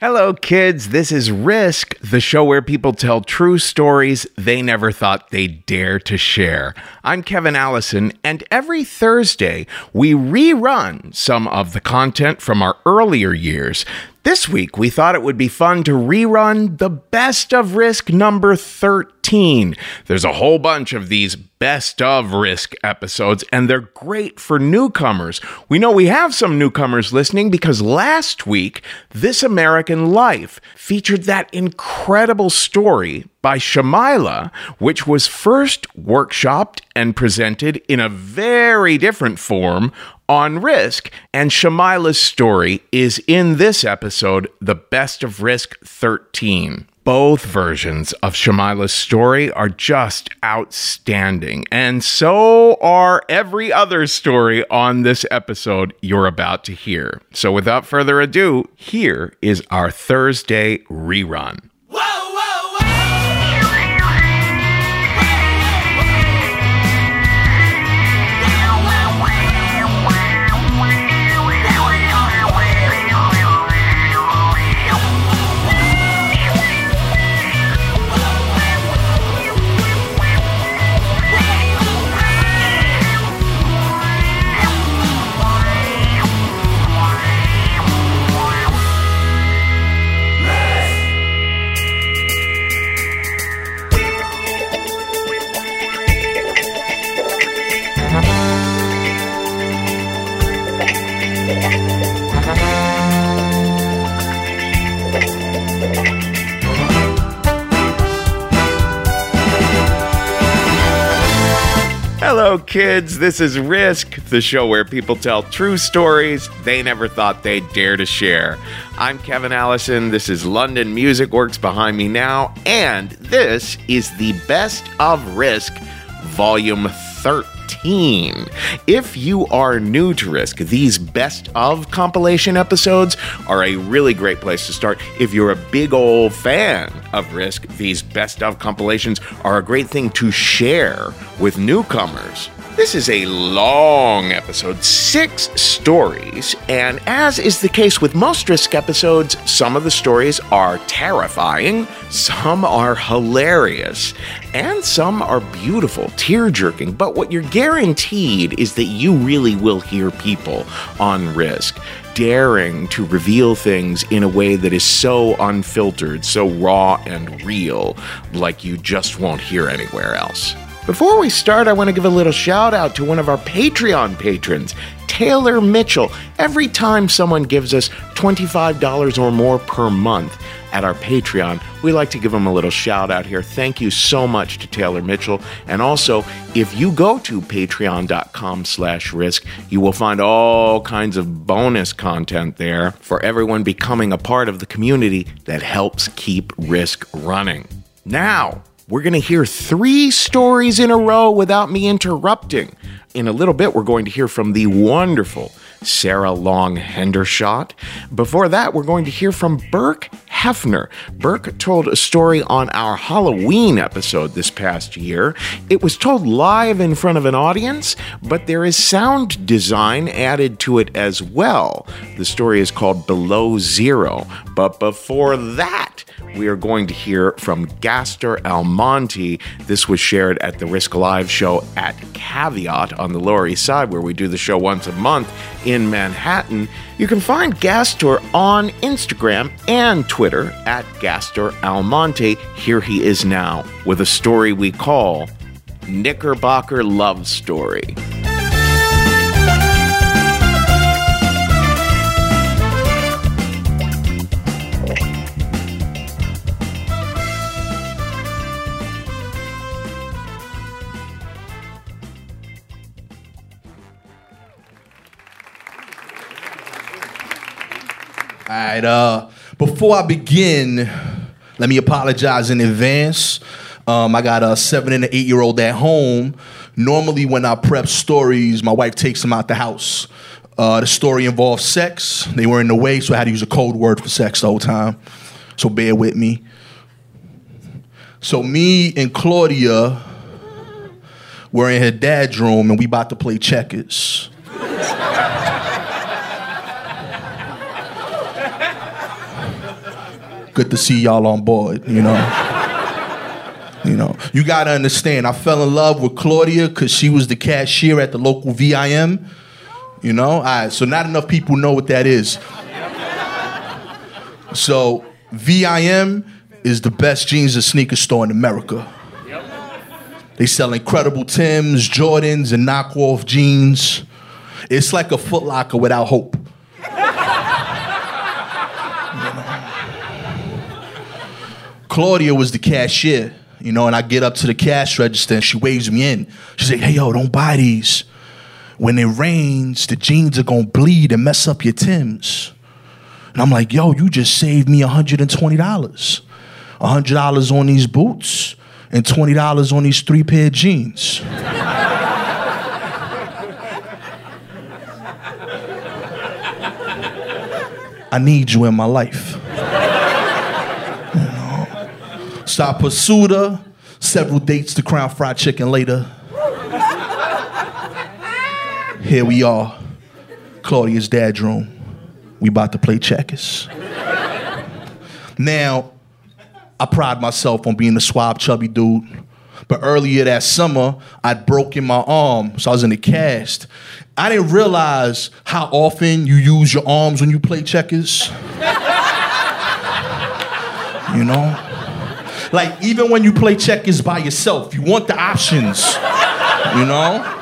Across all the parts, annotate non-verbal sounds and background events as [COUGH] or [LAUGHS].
Hello, kids. This is Risk, the show where people tell true stories they never thought they'd dare to share. I'm Kevin Allison, and every Thursday we rerun some of the content from our earlier years. This week, we thought it would be fun to rerun the best of Risk number 13. There's a whole bunch of these best of Risk episodes, and they're great for newcomers. We know we have some newcomers listening because last week, This American Life featured that incredible story by Shamila, which was first workshopped and presented in a very different form on Risk. And Shamila's story is in this episode, The Best of Risk 13. Both versions of Shamila's story are just outstanding, and so are every other story on this episode you're about to hear. So, without further ado, here is our Thursday rerun. Hello, kids. This is Risk, the show where people tell true stories they never thought they'd dare to share. I'm Kevin Allison. This is London Music Works behind me now, and this is the Best of Risk, Volume 13. If you are new to Risk, these best of compilation episodes are a really great place to start. If you're a big old fan of Risk, these best of compilations are a great thing to share with newcomers. This is a long episode, six stories, and as is the case with most Risk episodes, some of the stories are terrifying, some are hilarious, and some are beautiful, tear jerking. But what you're guaranteed is that you really will hear people on Risk daring to reveal things in a way that is so unfiltered, so raw and real, like you just won't hear anywhere else. Before we start, I want to give a little shout out to one of our Patreon patrons, Taylor Mitchell. Every time someone gives us $25 or more per month at our Patreon, we like to give them a little shout out here. Thank you so much to Taylor Mitchell. And also, if you go to patreon.com slash risk, you will find all kinds of bonus content there for everyone becoming a part of the community that helps keep risk running. Now, we're going to hear three stories in a row without me interrupting. In a little bit, we're going to hear from the wonderful Sarah Long Hendershot. Before that, we're going to hear from Burke Hefner. Burke told a story on our Halloween episode this past year. It was told live in front of an audience, but there is sound design added to it as well. The story is called Below Zero. But before that, we are going to hear from Gastor Almonte. This was shared at the Risk Live show at Caveat on the Lower East Side, where we do the show once a month in Manhattan. You can find Gastor on Instagram and Twitter at Gastor Almonte. Here he is now with a story we call Knickerbocker Love Story. All right. Uh, before I begin, let me apologize in advance. Um, I got a seven and an eight year old at home. Normally, when I prep stories, my wife takes them out the house. Uh, the story involves sex. They were in the way, so I had to use a code word for sex the whole time. So bear with me. So me and Claudia were in her dad's room, and we about to play checkers. Good to see y'all on board, you know. you know, you gotta understand, I fell in love with Claudia because she was the cashier at the local VIM. You know, all right, so not enough people know what that is. So VIM is the best jeans and sneaker store in America. They sell incredible Tims, Jordans, and knockoff jeans. It's like a Foot Locker without hope. Claudia was the cashier, you know, and I get up to the cash register and she waves me in. She's like, hey, yo, don't buy these. When it rains, the jeans are gonna bleed and mess up your Tims. And I'm like, yo, you just saved me $120. $100 on these boots and $20 on these three pair of jeans. [LAUGHS] I need you in my life. So I pursued her, several dates to Crown Fried Chicken later. Here we are, Claudia's dad's room. We about to play checkers. Now, I pride myself on being a suave, chubby dude. But earlier that summer, I'd broken my arm, so I was in a cast. I didn't realize how often you use your arms when you play checkers. you know? Like even when you play checkers by yourself, you want the options. You know?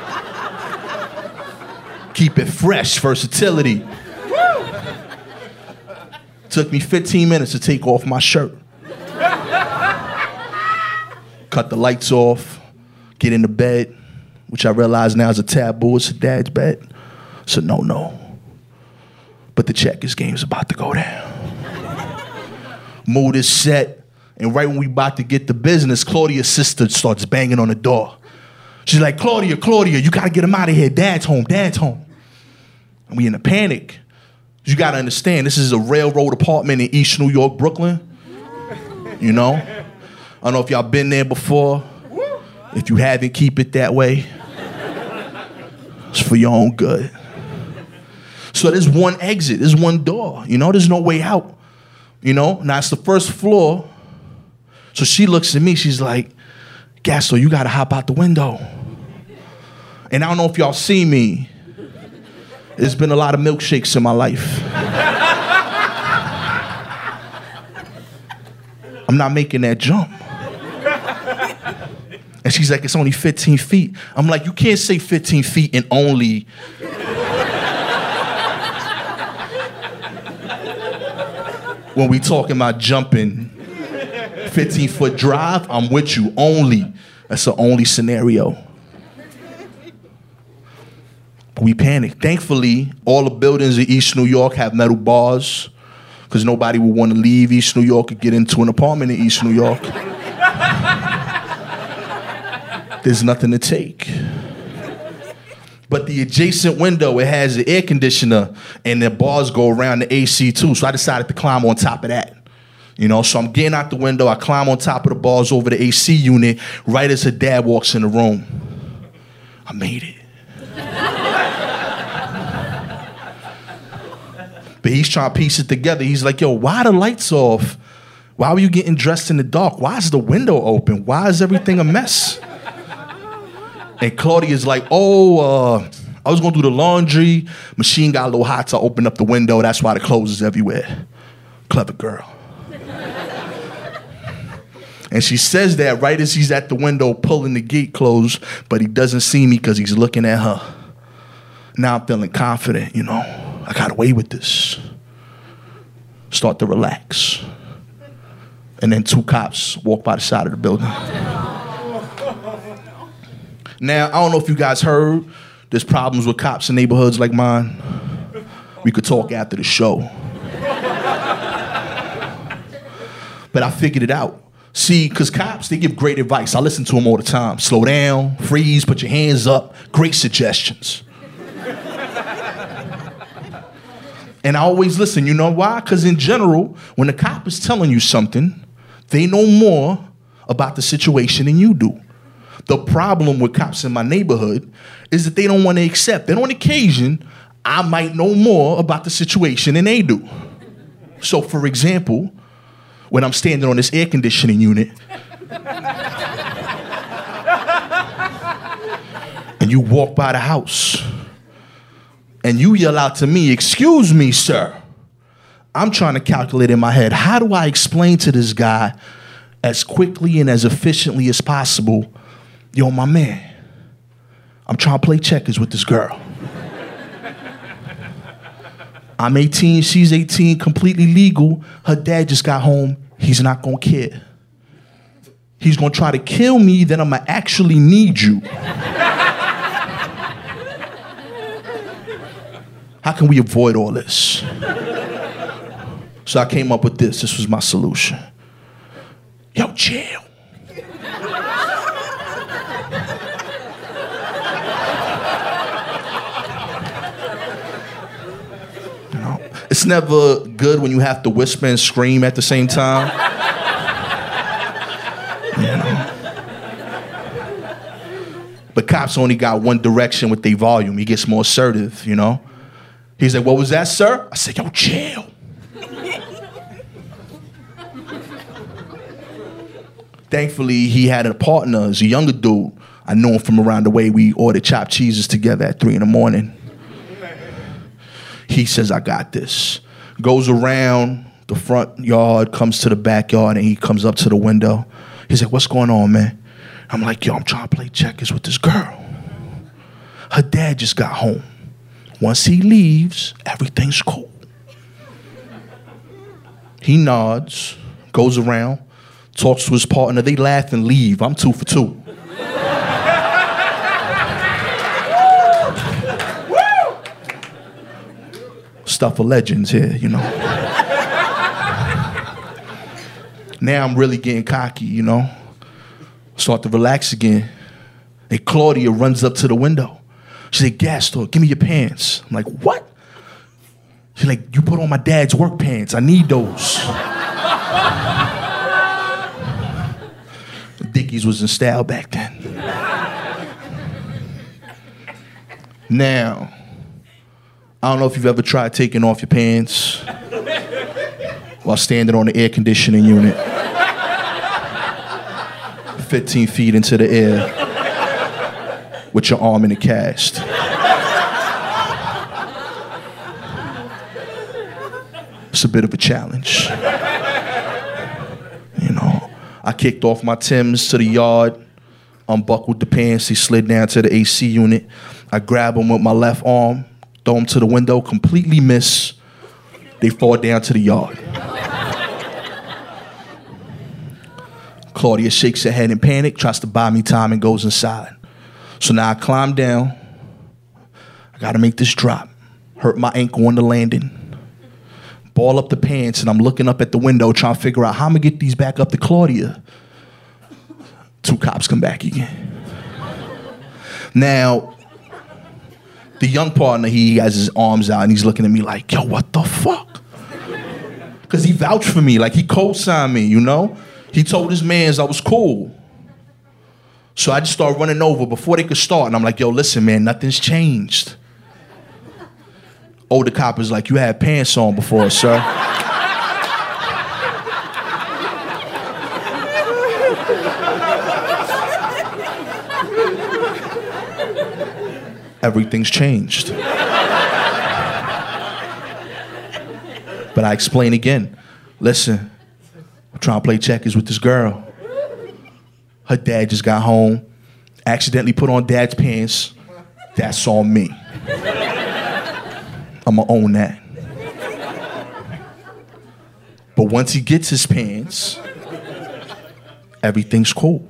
Keep it fresh, versatility. Took me 15 minutes to take off my shirt. Cut the lights off, get into bed, which I realize now is a taboo. It's a dad's bed. So no, no. But the checkers game's about to go down. Mood is set. And right when we about to get the business, Claudia's sister starts banging on the door. She's like, Claudia, Claudia, you gotta get him out of here. Dad's home, dad's home. And we in a panic. You gotta understand, this is a railroad apartment in East New York, Brooklyn. You know? I don't know if y'all been there before. If you haven't, keep it that way. It's for your own good. So there's one exit, there's one door. You know, there's no way out. You know, now it's the first floor. So she looks at me, she's like, Gasso, you gotta hop out the window. And I don't know if y'all see me. There's been a lot of milkshakes in my life. I'm not making that jump. And she's like, it's only 15 feet. I'm like, you can't say 15 feet and only. when we talking about jumping 15 foot drive, I'm with you only. That's the only scenario. We panicked. Thankfully, all the buildings in East New York have metal bars because nobody would want to leave East New York and get into an apartment in East New York. There's nothing to take. But the adjacent window, it has the air conditioner and the bars go around the AC too. So I decided to climb on top of that. You know, so I'm getting out the window. I climb on top of the bars over the AC unit right as her dad walks in the room. I made it. but he's trying to piece it together. He's like, yo, why the lights off? Why were you getting dressed in the dark? Why is the window open? Why is everything a mess? And Claudia's like, oh, uh, I was gonna do the laundry. Machine got a little hot, so I opened up the window. That's why the clothes is everywhere. Clever girl. And she says that right as he's at the window pulling the gate closed, but he doesn't see me because he's looking at her. Now I'm feeling confident, you know. I got away with this. Start to relax. And then two cops walk by the side of the building. Now, I don't know if you guys heard, there's problems with cops in neighborhoods like mine. We could talk after the show. but I figured it out. See, because cops, they give great advice. I listen to them all the time. Slow down, freeze, put your hands up. Great suggestions. [LAUGHS] and I always listen. You know why? Because in general, when the cop is telling you something, they know more about the situation than you do. The problem with cops in my neighborhood is that they don't want to accept that on occasion, I might know more about the situation than they do. So, for example, when I'm standing on this air conditioning unit. and you walk by the house and you yell out to me, Excuse me, sir. I'm trying to calculate in my head how do I explain to this guy as quickly and as efficiently as possible, yo, my man, I'm trying to play checkers with this girl. I'm 18, she's 18, completely legal. Her dad just got home. He's not gonna care. He's gonna try to kill me, then I'm gonna actually need you. How can we avoid all this? So I came up with this. This was my solution. Yo, jail. It's never good when you have to whisper and scream at the same time. You know? But cops only got one direction with their volume. He gets more assertive, you know? He's like, What was that, sir? I said, Yo, chill. Thankfully, he had a partner, he's a younger dude. I know him from around the way. We ordered chopped cheeses together at three in the morning. He says, I got this. Goes around the front yard, comes to the backyard, and he comes up to the window. He's like, What's going on, man? I'm like, Yo, I'm trying to play checkers with this girl. Her dad just got home. Once he leaves, everything's cool. He nods, goes around, talks to his partner. They laugh and leave. I'm two for two. Stuff for legends here, you know. now I'm really getting cocky, you know. Start to relax again. And Claudia runs up to the window. She's like, Gastor, give me your pants. I'm like, what? She's like, you put on my dad's work pants. I need those. Dickies was in style back then. Now, I don't know if you've ever tried taking off your pants while standing on the air conditioning unit, 15 feet into the air with your arm in a cast. It's a bit of a challenge. You know, I kicked off my Tim's to the yard, unbuckled the pants, he slid down to the AC unit. I grab him with my left arm throw them to the window, completely miss. They fall down to the yard. Claudia shakes her head in panic, tries to buy me time, and goes inside. So now I climb down. I gotta make this drop. Hurt my ankle on the landing. Ball up the pants, and I'm looking up at the window trying to figure out how I'm gonna get these back up to Claudia. Two cops come back again. Now, The young partner, he has his arms out and he's looking at me like, yo, what the fuck? Because he vouched for me, like he co-signed me, you know? He told his mans I was cool. So I just started running over before they could start. And I'm like, yo, listen, man, nothing's changed. Older cop is like, you had pants on before, sir. Everything's changed. but I explain again. Listen, I'm trying to play checkers with this girl. Her dad just got home, accidentally put on dad's pants. That's on me. I'ma own that. But once he gets his pants, everything's cool.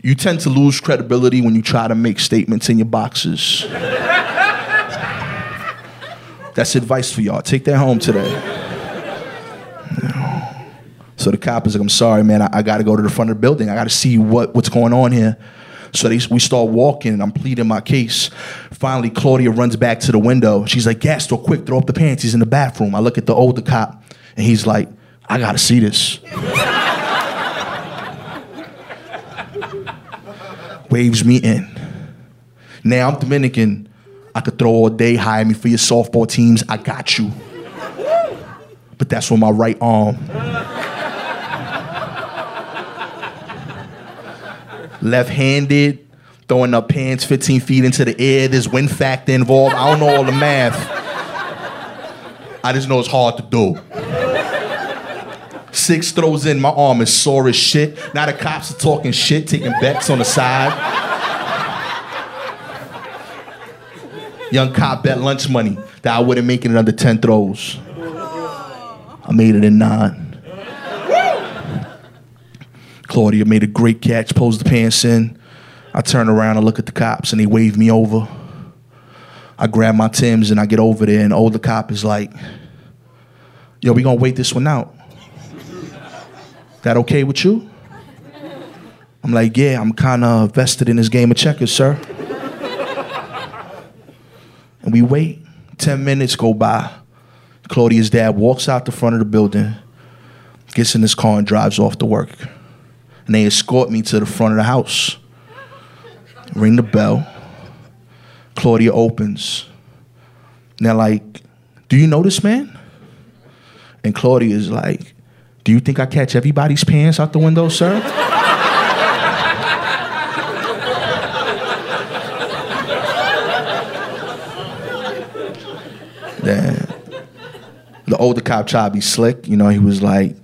You tend to lose credibility when you try to make statements in your boxes. That's advice for y'all. Take that home today. So the cop is like, I'm sorry, man. I, I got to go to the front of the building. I got to see what, what's going on here. So they, we start walking, and I'm pleading my case. Finally, Claudia runs back to the window. She's like, Gastor, quick, throw up the pants. He's in the bathroom. I look at the older cop, and he's like, I got to see this. Waves me in. Now I'm Dominican. I could throw all day, hire me for your softball teams. I got you. But that's with my right arm. left handed, throwing up pants 15 feet into the air. There's wind factor involved. I don't know all the math. I just know it's hard to do. Six throws in, my arm is sore as shit. Now the cops are talking shit, taking bets on the side. Young cop bet lunch money that I wouldn't make it in under 10 throws. I made it in nine. Claudia made a great catch, pulls the pants in. I turn around and look at the cops and they wave me over. I grab my Tims and I get over there and older cop is like, yo, we gonna wait this one out. That okay with you? I'm like, yeah, I'm kinda vested in this game of checkers, sir. and we wait. 10 minutes go by. Claudia's dad walks out the front of the building, gets in his car and drives off to work and they escort me to the front of the house. Ring the bell. Claudia opens. And they're like, Do you know this man? And Claudia is like, Do you think I catch everybody's pants out the window, sir? then the older cop tried to be slick. You know, he was like,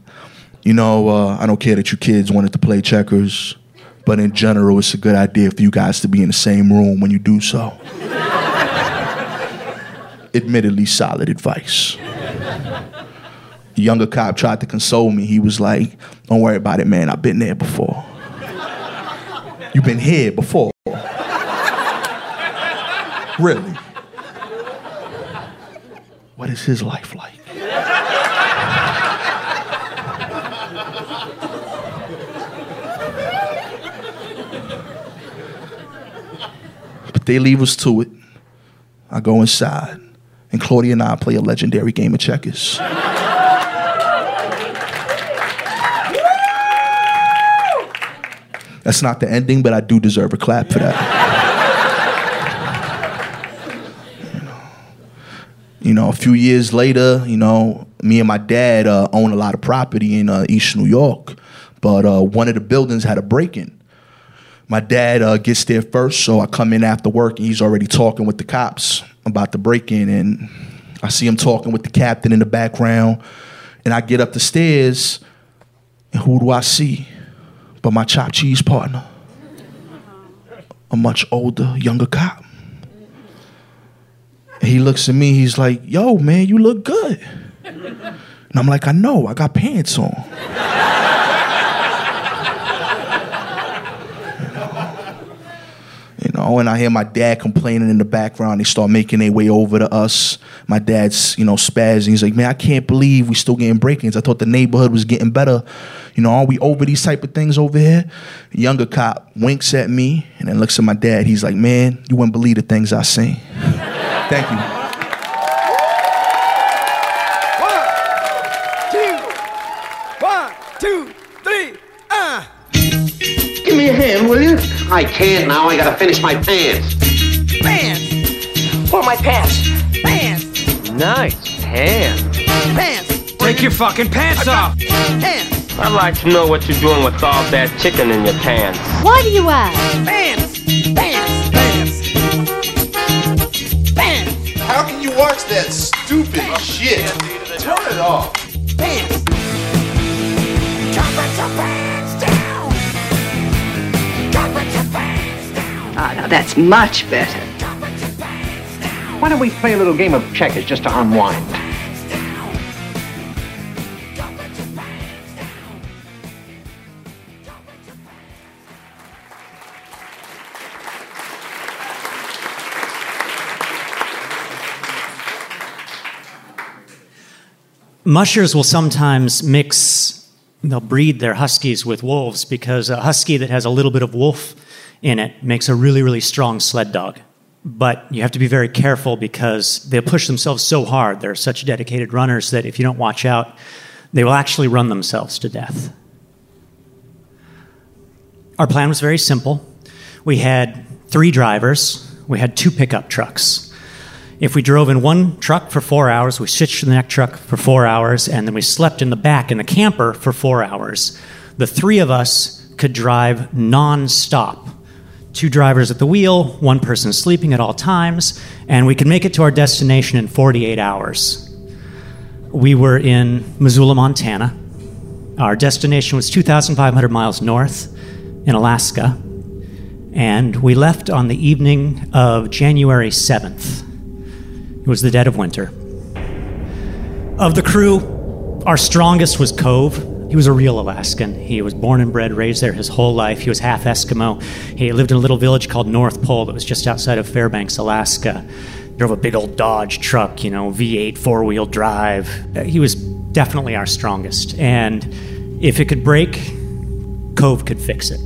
you know, uh, I don't care that you kids wanted to play checkers, but in general, it's a good idea for you guys to be in the same room when you do so. [LAUGHS] Admittedly, solid advice. Younger cop tried to console me. He was like, Don't worry about it, man. I've been there before. You've been here before. really? What is his life like? But they leave us to it, I go inside, and Claudia and I play a legendary game of checkers. That's not the ending, but I do deserve a clap for that. you, know, a few years later, you know, me and my dad uh, own a lot of property in uh, East New York, but uh, one of the buildings had a break in my dad uh, gets there first, so I come in after work and he's already talking with the cops about the break in. And I see him talking with the captain in the background. And I get up the stairs, and who do I see but my chopped cheese partner? A much older, younger cop. He looks at me, he's like, Yo, man, you look good. And I'm like, I know, I got pants on. And I hear my dad complaining in the background. They start making their way over to us. My dad's, you know, spazzing. He's like, man, I can't believe we still getting break-ins. I thought the neighborhood was getting better. You know, are we over these type of things over here? younger cop winks at me and then looks at my dad. He's like, man, you wouldn't believe the things I seen. [LAUGHS] Thank you. I can't now. I gotta finish my pants. Pants! Where are my pants? Pants! Nice pants. Pants! Take your fucking pants off! Pants! I'd like to know what you're doing with all that chicken in your pants. Why do you ask? Pants! Pants! Pants! Pants! How can you watch that stupid shit? Turn it off. Pants! Ah, now that's much better. Come put your pants down! Why don't we play a little game of checkers just to unwind? Come put your pants down! Come put your pants Mushers will sometimes mix, they'll breed their huskies with wolves because a husky that has a little bit of wolf in it makes a really, really strong sled dog. But you have to be very careful because they push themselves so hard. They're such dedicated runners that if you don't watch out, they will actually run themselves to death. Our plan was very simple. We had three drivers, we had two pickup trucks. If we drove in one truck for four hours, we switched to the next truck for four hours, and then we slept in the back in the camper for four hours. The three of us could drive non-stop. Two drivers at the wheel, one person sleeping at all times, and we could make it to our destination in 48 hours. We were in Missoula, Montana. Our destination was 2,500 miles north in Alaska, and we left on the evening of January 7th. It was the dead of winter. Of the crew, our strongest was Cove. He was a real Alaskan. He was born and bred, raised there his whole life. He was half Eskimo. He lived in a little village called North Pole that was just outside of Fairbanks, Alaska. Drove a big old Dodge truck, you know, V8 four wheel drive. Uh, He was definitely our strongest. And if it could break, Cove could fix it.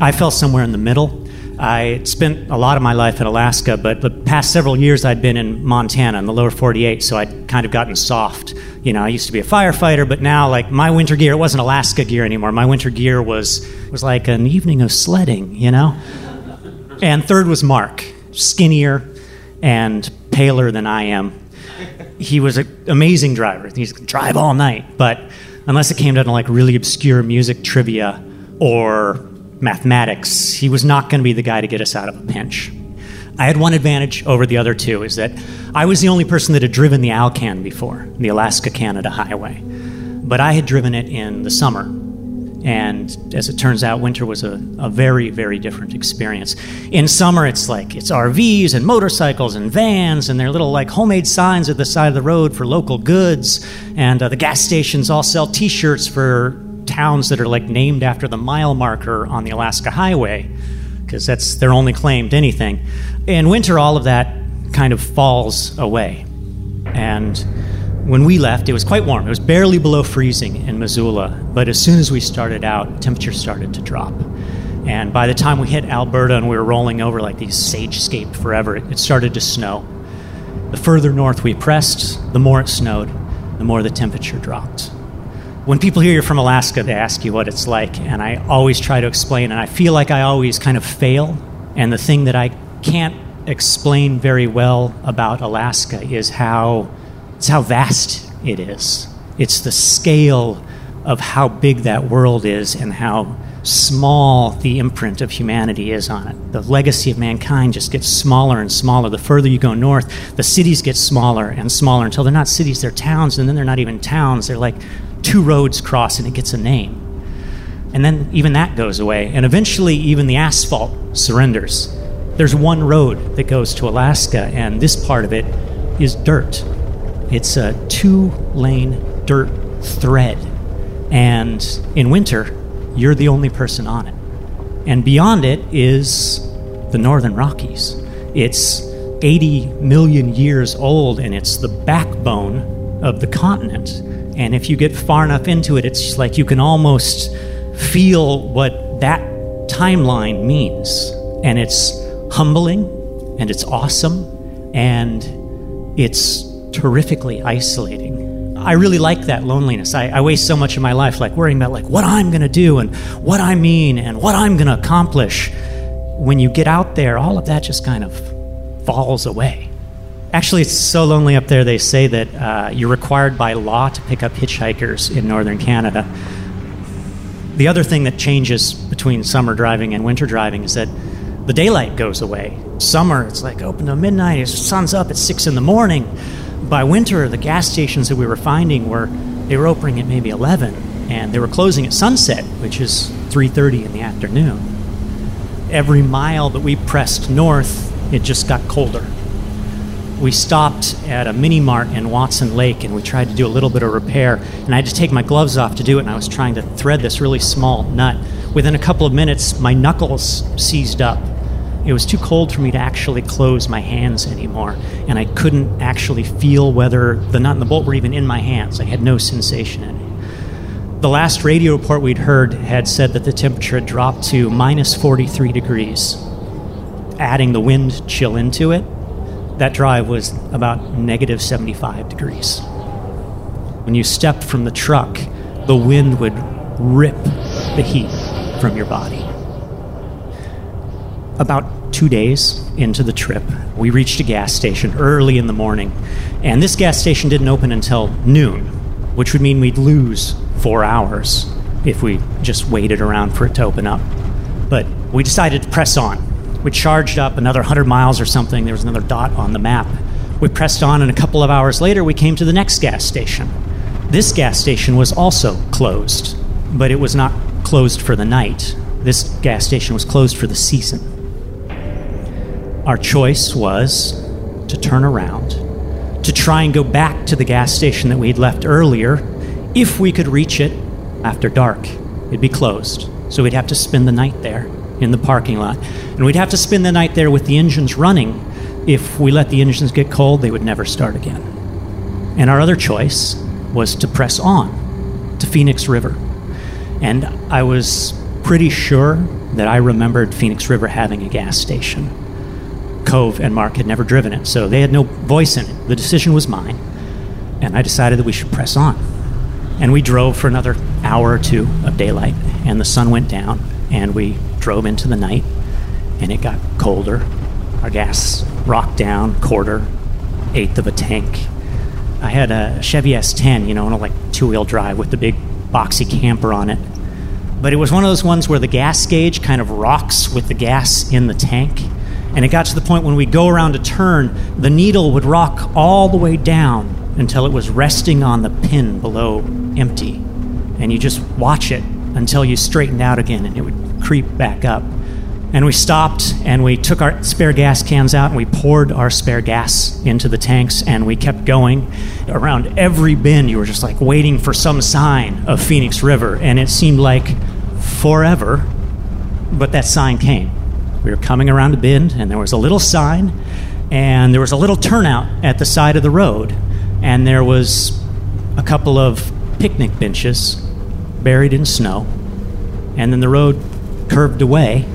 I fell somewhere in the middle. I spent a lot of my life in Alaska, but the past several years I'd been in Montana in the lower 48, so I'd kind of gotten soft. You know, I used to be a firefighter, but now like my winter gear, it wasn't Alaska gear anymore. My winter gear was was like an evening of sledding, you know? And third was Mark, skinnier and paler than I am. He was an amazing driver. He could drive all night, but unless it came down to like really obscure music trivia or mathematics, he was not going to be the guy to get us out of a pinch. I had one advantage over the other two is that I was the only person that had driven the Alcan before, the Alaska Canada Highway. But I had driven it in the summer. And as it turns out, winter was a, a very, very different experience. In summer, it's like it's RVs and motorcycles and vans, and they're little like homemade signs at the side of the road for local goods. And uh, the gas stations all sell t shirts for towns that are like named after the mile marker on the Alaska Highway, because that's their only claim to anything. In winter, all of that kind of falls away. And when we left, it was quite warm. It was barely below freezing in Missoula, but as soon as we started out, temperature started to drop. And by the time we hit Alberta and we were rolling over like these sagescape forever, it, it started to snow. The further north we pressed, the more it snowed, the more the temperature dropped. When people hear you're from Alaska, they ask you what it's like, and I always try to explain, and I feel like I always kind of fail. And the thing that I can't explain very well about Alaska is how it's how vast it is. It's the scale of how big that world is and how small the imprint of humanity is on it. The legacy of mankind just gets smaller and smaller. The further you go north, the cities get smaller and smaller until they're not cities, they're towns, and then they're not even towns. They're like two roads cross and it gets a name. And then even that goes away. And eventually, even the asphalt surrenders. There's one road that goes to Alaska, and this part of it is dirt. It's a two lane dirt thread. And in winter, you're the only person on it. And beyond it is the Northern Rockies. It's 80 million years old and it's the backbone of the continent. And if you get far enough into it, it's like you can almost feel what that timeline means. And it's humbling and it's awesome and it's terrifically isolating. I really like that loneliness. I, I waste so much of my life like worrying about like what I'm gonna do and what I mean and what I'm gonna accomplish. When you get out there, all of that just kind of falls away. Actually, it's so lonely up there, they say that uh, you're required by law to pick up hitchhikers in northern Canada. The other thing that changes between summer driving and winter driving is that the daylight goes away. Summer, it's like open to midnight, the sun's up at six in the morning. By winter, the gas stations that we were finding were they were opening at maybe 11, and they were closing at sunset, which is 3:30 in the afternoon. Every mile that we pressed north, it just got colder. We stopped at a mini mart in Watson Lake and we tried to do a little bit of repair. And I had to take my gloves off to do it, and I was trying to thread this really small nut. Within a couple of minutes, my knuckles seized up. It was too cold for me to actually close my hands anymore, and I couldn't actually feel whether the nut and the bolt were even in my hands. I had no sensation in it. The last radio report we'd heard had said that the temperature had dropped to minus 43 degrees. Adding the wind chill into it, that drive was about negative 75 degrees. When you stepped from the truck, the wind would rip the heat from your body. About two days into the trip, we reached a gas station early in the morning, and this gas station didn't open until noon, which would mean we'd lose four hours if we just waited around for it to open up. But we decided to press on. We charged up another 100 miles or something. There was another dot on the map. We pressed on, and a couple of hours later, we came to the next gas station. This gas station was also closed, but it was not closed for the night. This gas station was closed for the season. Our choice was to turn around, to try and go back to the gas station that we had left earlier. If we could reach it after dark, it'd be closed. So we'd have to spend the night there in the parking lot. And we'd have to spend the night there with the engines running. If we let the engines get cold, they would never start again. And our other choice was to press on to Phoenix River. And I was pretty sure that I remembered Phoenix River having a gas station. Cove and Mark had never driven it, so they had no voice in it. The decision was mine, and I decided that we should press on. And we drove for another hour or two of daylight, and the sun went down, and we drove into the night, and it got colder. Our gas rocked down, quarter, eighth of a tank. I had a Chevy S10, you know, on a like two wheel drive with the big boxy camper on it. But it was one of those ones where the gas gauge kind of rocks with the gas in the tank. And it got to the point when we go around a turn, the needle would rock all the way down until it was resting on the pin below empty. And you just watch it until you straightened out again and it would creep back up. And we stopped and we took our spare gas cans out and we poured our spare gas into the tanks and we kept going. Around every bend, you were just like waiting for some sign of Phoenix River. And it seemed like forever, but that sign came. We were coming around a bend and there was a little sign and there was a little turnout at the side of the road and there was a couple of picnic benches buried in snow. And then the road curved away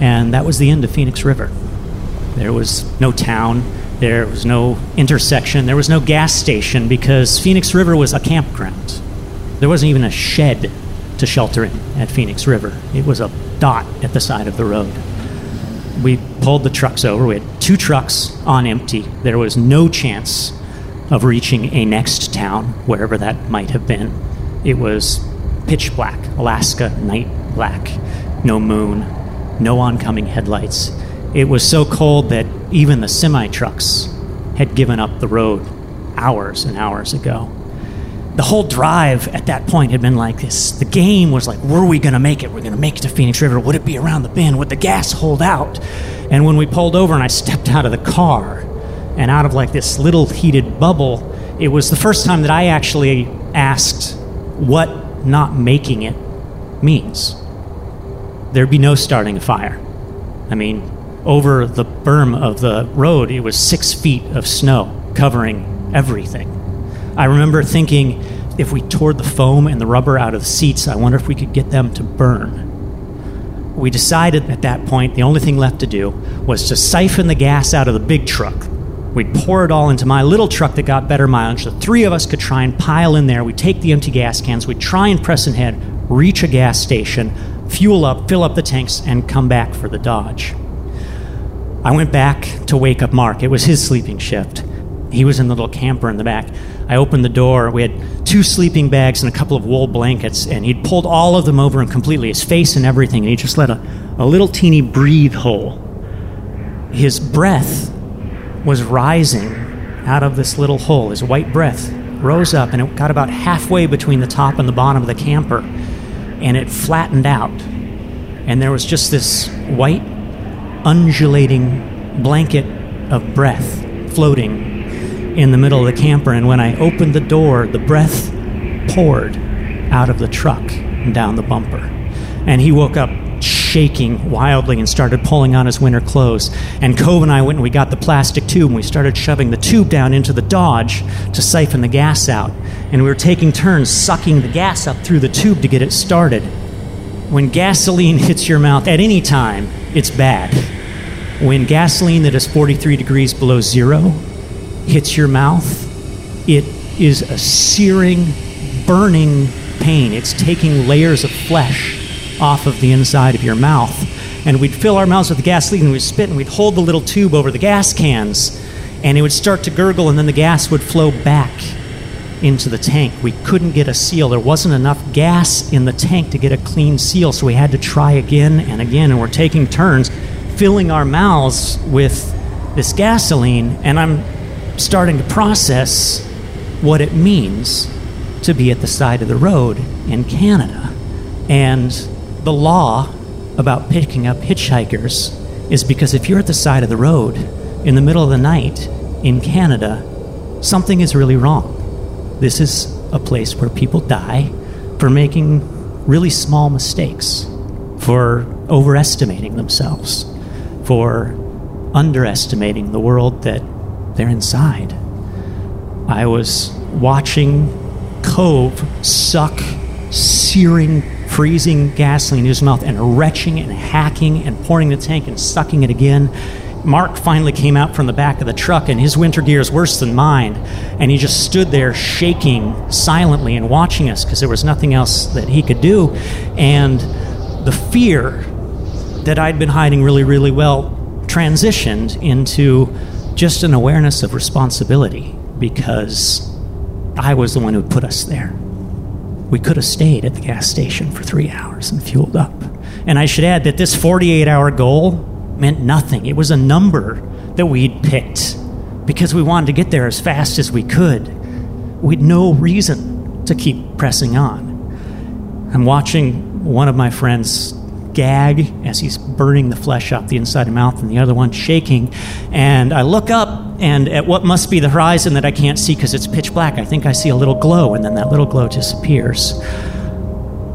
and that was the end of Phoenix River. There was no town, there was no intersection, there was no gas station because Phoenix River was a campground. There wasn't even a shed to shelter in at Phoenix River. It was a dot at the side of the road. We pulled the trucks over. We had two trucks on empty. There was no chance of reaching a next town, wherever that might have been. It was pitch black, Alaska night black, no moon, no oncoming headlights. It was so cold that even the semi trucks had given up the road hours and hours ago. The whole drive at that point had been like this. The game was like, were we going to make it? We're going to make it to Phoenix River. Would it be around the bend? Would the gas hold out? And when we pulled over and I stepped out of the car and out of like this little heated bubble, it was the first time that I actually asked what not making it means there'd be no starting a fire. I mean, over the berm of the road, it was six feet of snow covering everything. I remember thinking, if we tore the foam and the rubber out of the seats, I wonder if we could get them to burn. We decided at that point the only thing left to do was to siphon the gas out of the big truck. We'd pour it all into my little truck that got better mileage. The three of us could try and pile in there. We'd take the empty gas cans, we'd try and press ahead, reach a gas station, fuel up, fill up the tanks, and come back for the Dodge. I went back to wake up Mark. It was his sleeping shift. He was in the little camper in the back. I opened the door. We had two sleeping bags and a couple of wool blankets, and he'd pulled all of them over and completely, his face and everything, and he just let a, a little teeny breathe hole. His breath was rising out of this little hole. His white breath rose up, and it got about halfway between the top and the bottom of the camper, and it flattened out. And there was just this white, undulating blanket of breath floating in the middle of the camper. And when I opened the door, the breath poured out of the truck and down the bumper. And he woke up shaking wildly and started pulling on his winter clothes. And Cove and I went and we got the plastic tube and we started shoving the tube down into the Dodge to siphon the gas out. And we were taking turns sucking the gas up through the tube to get it started. When gasoline [LAUGHS] hits your mouth at any time, it's bad. When gasoline that is 43 degrees below zero hits your mouth, it is a searing, burning pain. It's taking layers of flesh off of the inside of your mouth. And we'd fill our mouths with gasoline and we'd spit and we'd hold the little tube over the gas cans and it would start to gurgle and then the gas would flow back into the tank. We couldn't get a seal. There wasn't enough gas in the tank to get a clean seal, so we had to try again and again. And we're taking turns filling our mouths with this gasoline, and I'm starting to process what it means to be at the side of the road in Canada. And the law about picking up hitchhikers is because if you're at the side of the road in the middle of the night in Canada, something is really wrong. This is a place where people die for making really small mistakes, for overestimating themselves, for underestimating the world that they're inside. I was watching Cove suck searing, freezing gasoline in his mouth and retching and hacking and pouring the tank and sucking it again. Mark finally came out from the back of the truck, and his winter gear is worse than mine. And he just stood there shaking silently and watching us because there was nothing else that he could do. And the fear that I'd been hiding really, really well transitioned into just an awareness of responsibility because I was the one who put us there. We could have stayed at the gas station for three hours and fueled up. And I should add that this 48 hour goal meant nothing. It was a number that we'd picked because we wanted to get there as fast as we could. We'd no reason to keep pressing on. I'm watching one of my friends gag as he's burning the flesh off the inside of mouth, and the other one shaking. And I look up, and at what must be the horizon that I can't see because it's pitch black, I think I see a little glow, and then that little glow disappears.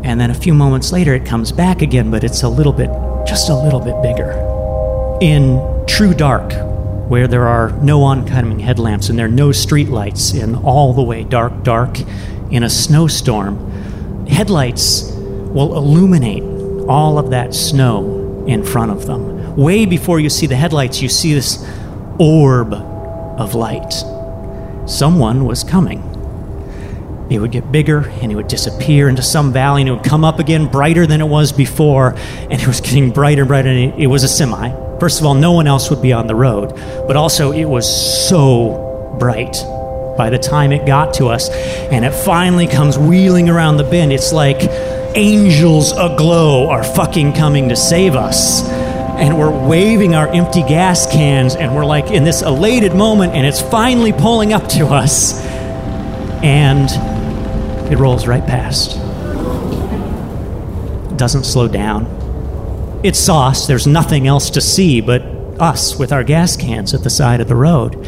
And then a few moments later, it comes back again, but it's a little bit, just a little bit bigger. In true dark, where there are no oncoming headlamps and there are no streetlights, in all the way dark, dark, in a snowstorm, headlights will illuminate all of that snow in front of them. Way before you see the headlights, you see this orb of light. Someone was coming. It would get bigger and it would disappear into some valley and it would come up again brighter than it was before. And it was [LAUGHS] getting brighter and brighter. And it, was a semi. First of all, no one else would be on the road. But also, it was so bright by the time it got to us. And it finally comes wheeling around the bend. It's like angels aglow are fucking coming to save us. And we're waving our empty gas cans, and we're like in this elated moment, and it's finally pulling up to us. And it rolls right past. Doesn't slow down. It's sauce, there's nothing else to see but us with our gas cans at the side of the road.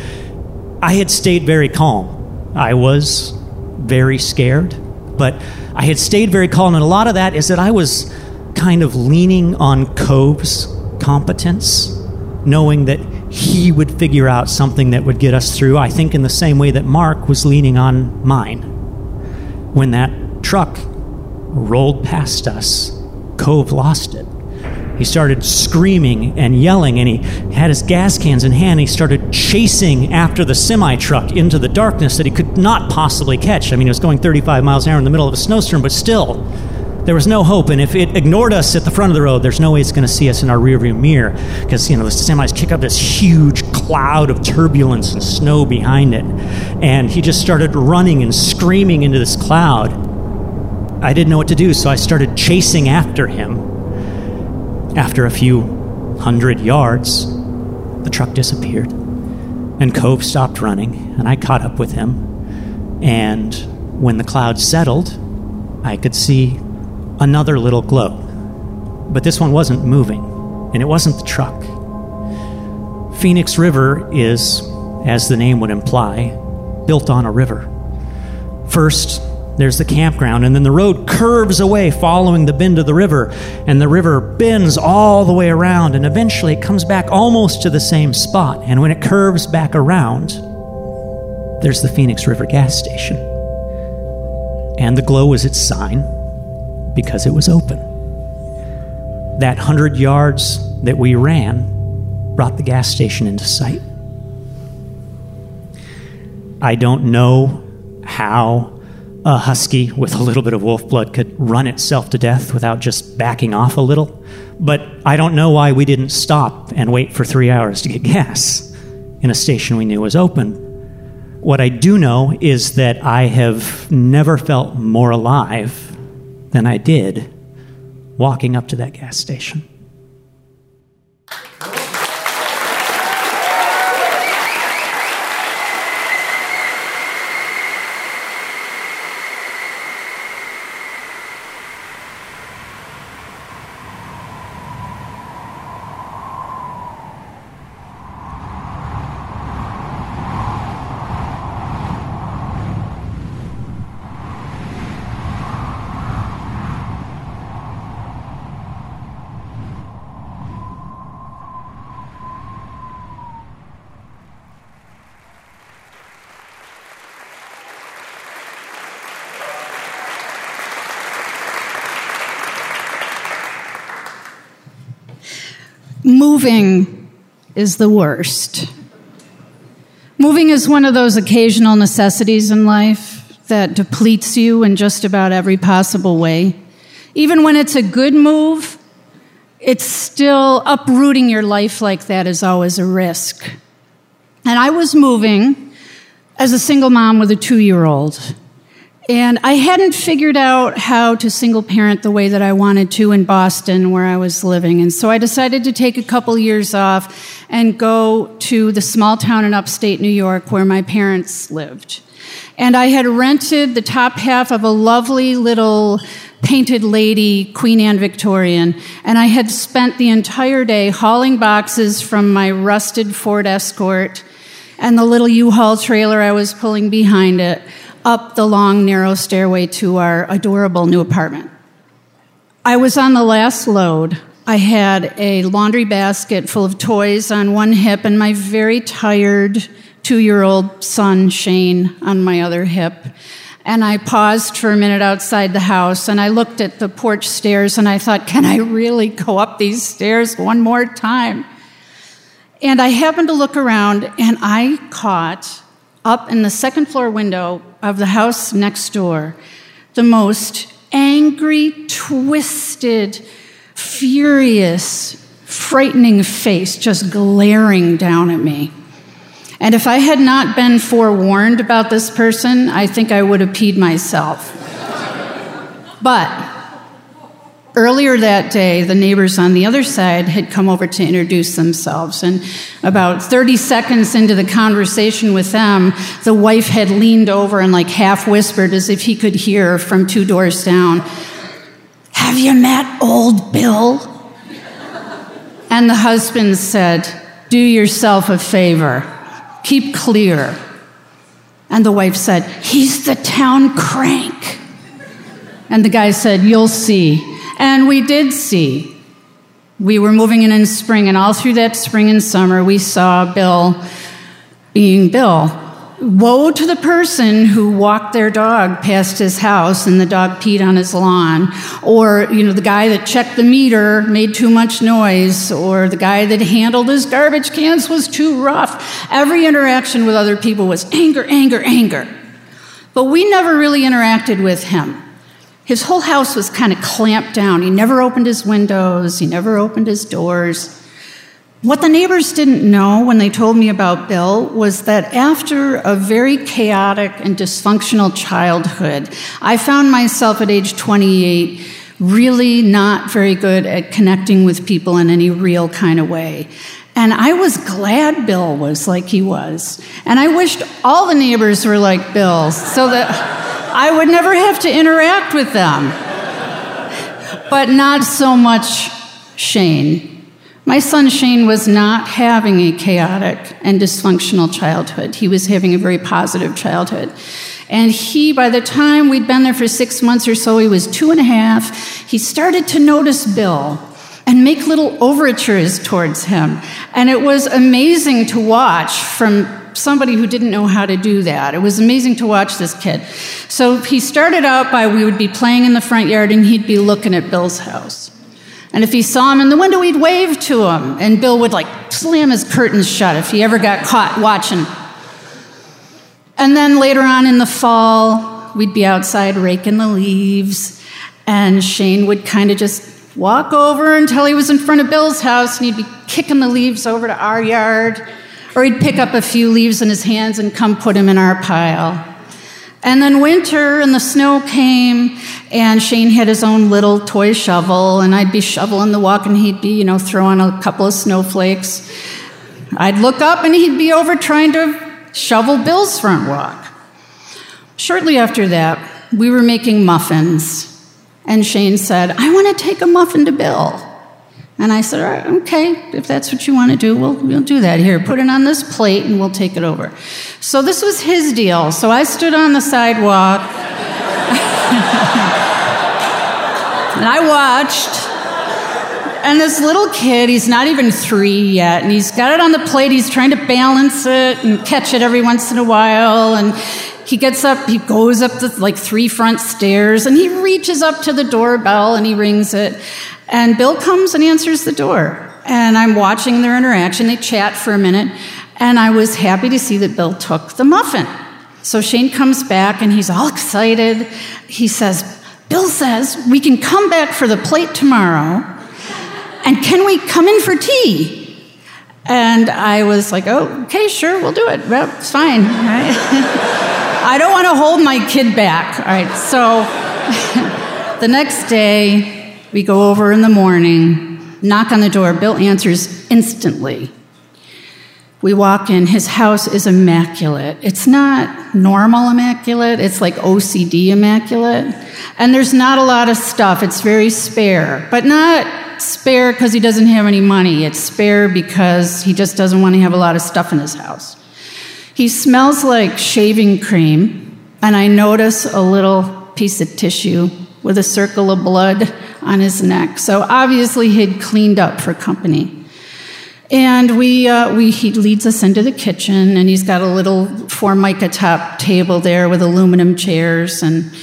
I had stayed very calm. I was very scared, but I had stayed very calm, and a lot of that is that I was kind of leaning on Cove's competence knowing that he would figure out something that would get us through, I think in the same way that Mark was leaning on mine. When that truck rolled past us, Cove lost it. He started screaming and yelling, and he had his gas cans in hand. He started chasing after the semi truck into the darkness that he could not possibly catch. I mean, it was going 35 miles an hour in the middle of a snowstorm, but still, there was no hope. And if it ignored us at the front of the road, there's no way it's going to see us in our rearview mirror because, you know, the semis kick up this huge cloud of turbulence and snow behind it. And he just started running and screaming into this cloud. I didn't know what to do, so I started chasing after him. After a few hundred yards, the truck disappeared, and Cove stopped running, and I caught up with him. And when the cloud settled, I could see another little glow. But this one wasn't moving, and it wasn't the truck. Phoenix River is, as the name would imply, built on a river. First, there's the campground, and then the road curves away following the bend of the river, and the river bends all the way around, and eventually it comes back almost to the same spot. And when it curves back around, there's the Phoenix River gas station. And the glow was its sign because it was open. That hundred yards that we ran brought the gas station into sight. I don't know how a husky with a little bit of wolf blood could run itself to death without just backing off a little. But I don't know why we didn't stop and wait for three hours to get [LAUGHS] gas in a station we knew was open. What I do know is that I have never felt more alive than I did walking up to that gas station. Moving is the worst. Moving is one of those occasional necessities in life that depletes you in just about every possible way. Even when it's a good move, it's still uprooting your life like that is always a risk. And I was moving as a single mom with a two year old. And I hadn't figured out how to single parent the way that I wanted to in Boston, where I was living. And so I decided to take a couple years off and go to the small town in upstate New York where my parents lived. And I had rented the top half of a lovely little painted lady, Queen Anne Victorian, and I had spent the entire day hauling boxes from my rusted Ford Escort and the little U-Haul trailer I was pulling behind it up the long, narrow stairway to our adorable new apartment. I was on the last load. I had a laundry basket full of toys on one hip and my very tired two year old son, Shane, on my other hip. And I paused for a minute outside the house and I looked at the porch stairs and I thought, can I really go up these stairs one more time? And I happened to look around and I caught up in the second floor window of the house next door the most angry, twisted, furious, frightening face just glaring down at me. And if I had not been forewarned about this person, I think I would have peed myself. but Earlier that day, the neighbors on the other side had come over to introduce themselves. And about 30 seconds into the conversation with them, the wife had leaned over and like half whispered as if he could hear from two doors down, Have you met old Bill? And the husband said, Do yourself a favor, keep clear. And the wife said, He's the town crank. And the guy said, You'll see. And we did see. We were moving in in spring, and all through that spring and summer, we saw Bill being Bill. Woe to the person who walked their dog past his house and the dog peed on his lawn, or you know the guy that checked the meter made too much noise, or the guy that handled his garbage cans was too rough. Every interaction with other people was anger, anger, anger. But we never really interacted with him. His whole house was kind of clamped down. He never opened his windows, he never opened his doors. What the neighbors didn't know when they told me about Bill was that after a very chaotic and dysfunctional childhood, I found myself at age 28 really not very good at connecting with people in any real kind of way. And I was glad Bill was like he was. And I wished all the neighbors were like Bill so that I would never have to interact with them. But not so much Shane. My son Shane was not having a chaotic and dysfunctional childhood. He was having a very positive childhood. And he, by the time we'd been there for six months or so, he was two and a half, he started to notice Bill and make little overtures towards him. And it was amazing to watch from somebody who didn't know how to do that. It was amazing to watch this kid. So he started out by we would be playing in the front yard and he'd be looking at Bill's house. And if he saw him in the window, he'd wave to him. And Bill would like slam his curtains shut if he ever got caught watching. And then later on in the fall, we'd be outside raking the leaves. And Shane would kind of just walk over until he was in front of Bill's house and he'd be kicking the leaves over to our yard. Or he'd pick up a few leaves in his hands and come put them in our pile. And then winter and the snow came, and Shane had his own little toy shovel, and I'd be shoveling the walk, and he'd be, you know, throwing a couple of snowflakes. I'd look up, and he'd be over trying to shovel Bill's front walk. Shortly after that, we were making muffins, and Shane said, I want to take a muffin to Bill. And I said, right, okay, if that's what you want to do, we'll, we'll do that. Here, put it on this plate and we'll take it over. So this was his deal. So I stood on the sidewalk [LAUGHS] and I watched. And this little kid, he's not even three yet, and he's got it on the plate. He's trying to balance it and catch it every once in a while. And he gets up, he goes up the like three front stairs, and he reaches up to the doorbell and he rings it. And Bill comes and answers the door. And I'm watching their interaction. They chat for a minute. And I was happy to see that Bill took the muffin. So Shane comes back and he's all excited. He says, Bill says we can come back for the plate tomorrow. And can we come in for tea? And I was like, oh, okay, sure, we'll do it. Well, it's fine. [LAUGHS] I don't want to hold my kid back. All right, so [LAUGHS] the next day, we go over in the morning, knock on the door. Bill answers instantly. We walk in, his house is immaculate. It's not normal immaculate, it's like OCD immaculate. And there's not a lot of stuff, it's very spare, but not spare because he doesn't have any money. It's spare because he just doesn't want to have a lot of stuff in his house. He smells like shaving cream, and I notice a little piece of tissue with a circle of blood on his neck. So obviously he'd cleaned up for company. And we, uh, we, he leads us into the kitchen, and he's got a little formica top table there with aluminum chairs. And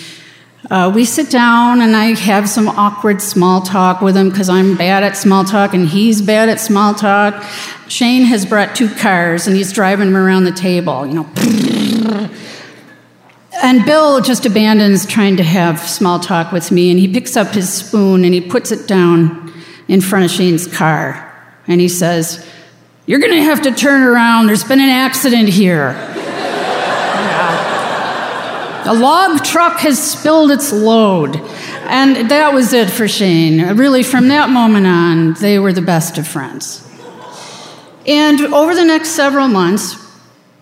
uh, we sit down, and I have some awkward small talk with him because I'm bad at small talk, and he's bad at small talk. Shane has brought two cars, and he's driving them around the table, you know. And Bill just abandons trying to have small talk with me, and he picks up his spoon and he puts it down in front of Shane's car and he says, You're going to have to turn around. There's been an accident here. [LAUGHS] A log truck has spilled its load. And that was it for Shane. Really, from that moment on, they were the best of friends. And over the next several months,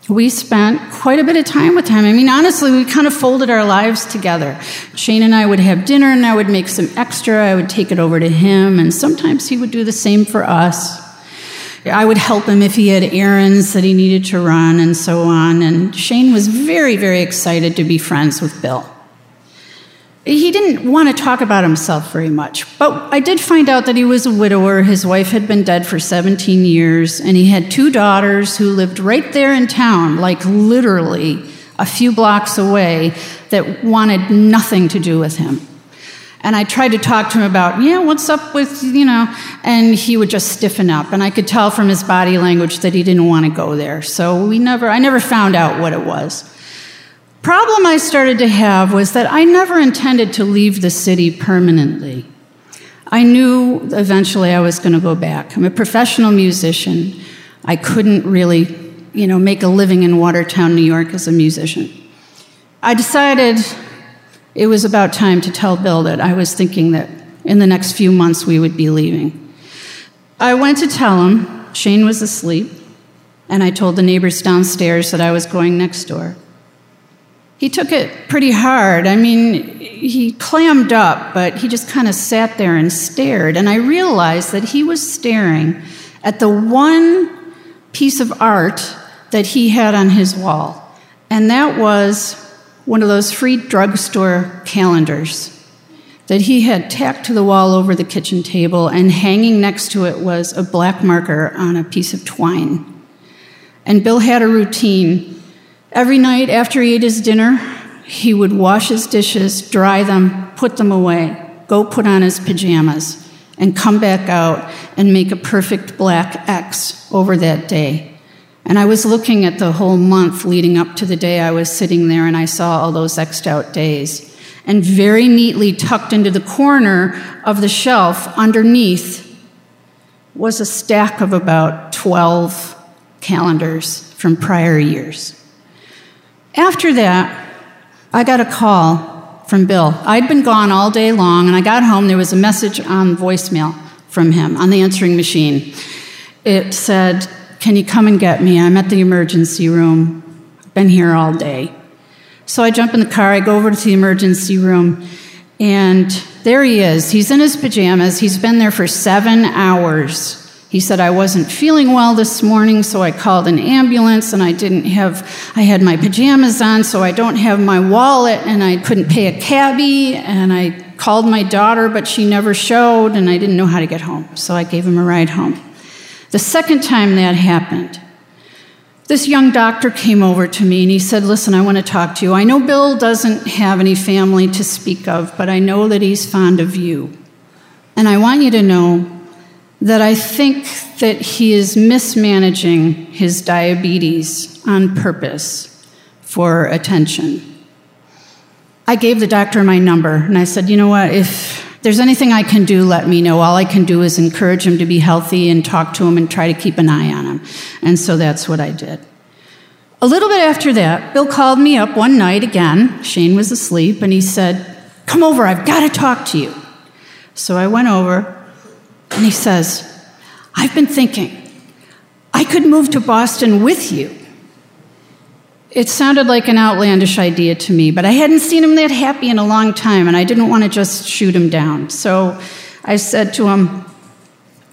we spent quite a bit of time with him. I mean, honestly, we kind of folded our lives together. Shane and I would have dinner, and I would make some extra. I would take it over to him, and sometimes he would do the same for us. I would help him if he had errands that he needed to run, and so on. And Shane was very, very excited to be friends with Bill. He didn't want to talk about himself very much. But I did find out that he was a widower. His wife had been dead for 17 years, and he had two daughters who lived right there in town, like literally a few blocks away, that wanted nothing to do with him. And I tried to talk to him about, yeah, what's up with, you know, and he would just stiffen up. And I could tell from his body language that he didn't want to go there. So we never, I never found out what it was. Problem I started to have was that I never intended to leave the city permanently. I knew eventually I was going to go back. I'm a professional musician. I couldn't really, you know, make a living in Watertown, New York as a musician. I decided it was about time to tell Bill that I was thinking that in the next few months we would be leaving. I went to tell him Shane was asleep, and I told the neighbors downstairs that I was going next door. He took it pretty hard. I mean, he clammed up, but he just kind of sat there and stared. And I realized that he was staring at the one piece of art that he had on his wall. And that was one of those free drugstore calendars that he had tacked to the wall over the kitchen table, and hanging next to it was a black marker on a piece of twine. And Bill had a routine. Every night after he ate his dinner, he would wash his dishes, dry them, put them away, go put on his pajamas, and come back out and make a perfect black X over that day. And I was looking at the whole month leading up to the day I was sitting there, and I saw all those X'd out days. And very neatly tucked into the corner of the shelf underneath was a stack of about 12 calendars from prior years. After that, I got a call from Bill. I'd been gone all day long, and I got home. There was a message on voicemail from him on the answering machine. It said, Can you come and get me? I'm at the emergency room. I've been here all day. So I jump in the car, I go over to the emergency room, and there he is. He's in his pajamas. He's been there for seven hours. He said, I wasn't feeling well this morning, so I called an ambulance and I didn't have, I had my pajamas on, so I don't have my wallet and I couldn't pay a cabbie. And I called my daughter, but she never showed and I didn't know how to get home, so I gave him a ride home. The second time that happened, this young doctor came over to me and he said, Listen, I want to talk to you. I know Bill doesn't have any family to speak of, but I know that he's fond of you. And I want you to know that I think that he is mismanaging his diabetes on purpose for attention. I gave the doctor my number and I said, you know what, if there's anything I can do, let me know. All I can do is encourage him to be healthy and talk to him and try to keep an eye on him. And so that's what I did. A little bit after that, Bill called me up one night again. Shane was asleep and he said, Come over, I've got to talk to you. So I went over and he says, I've been thinking, I could move to Boston with you. It sounded like an outlandish idea to me, but I hadn't seen him that happy in a long time, and I didn't want to just shoot him down. So I said to him,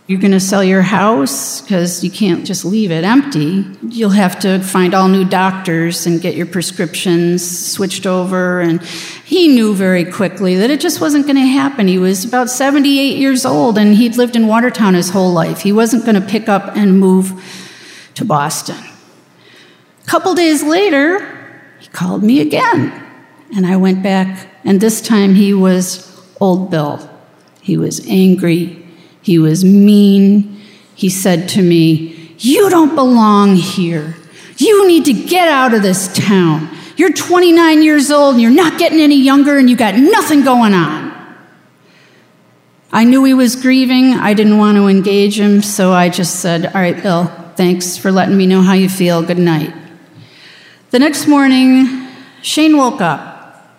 You're going to sell your house because you can't just leave it empty. You'll have to find all new doctors and get your prescriptions switched over. And he knew very quickly that it just wasn't going to happen. He was about 78 years old and he'd lived in Watertown his whole life. He wasn't going to pick up and move to Boston. A couple days later, he called me again. And I went back, and this time he was old Bill. He was angry. He was mean. He said to me, You don't belong here. You need to get out of this town. You're 29 years old and you're not getting any younger and you got nothing going on. I knew he was grieving. I didn't want to engage him, so I just said, All right, Bill, thanks for letting me know how you feel. Good night. The next morning, Shane woke up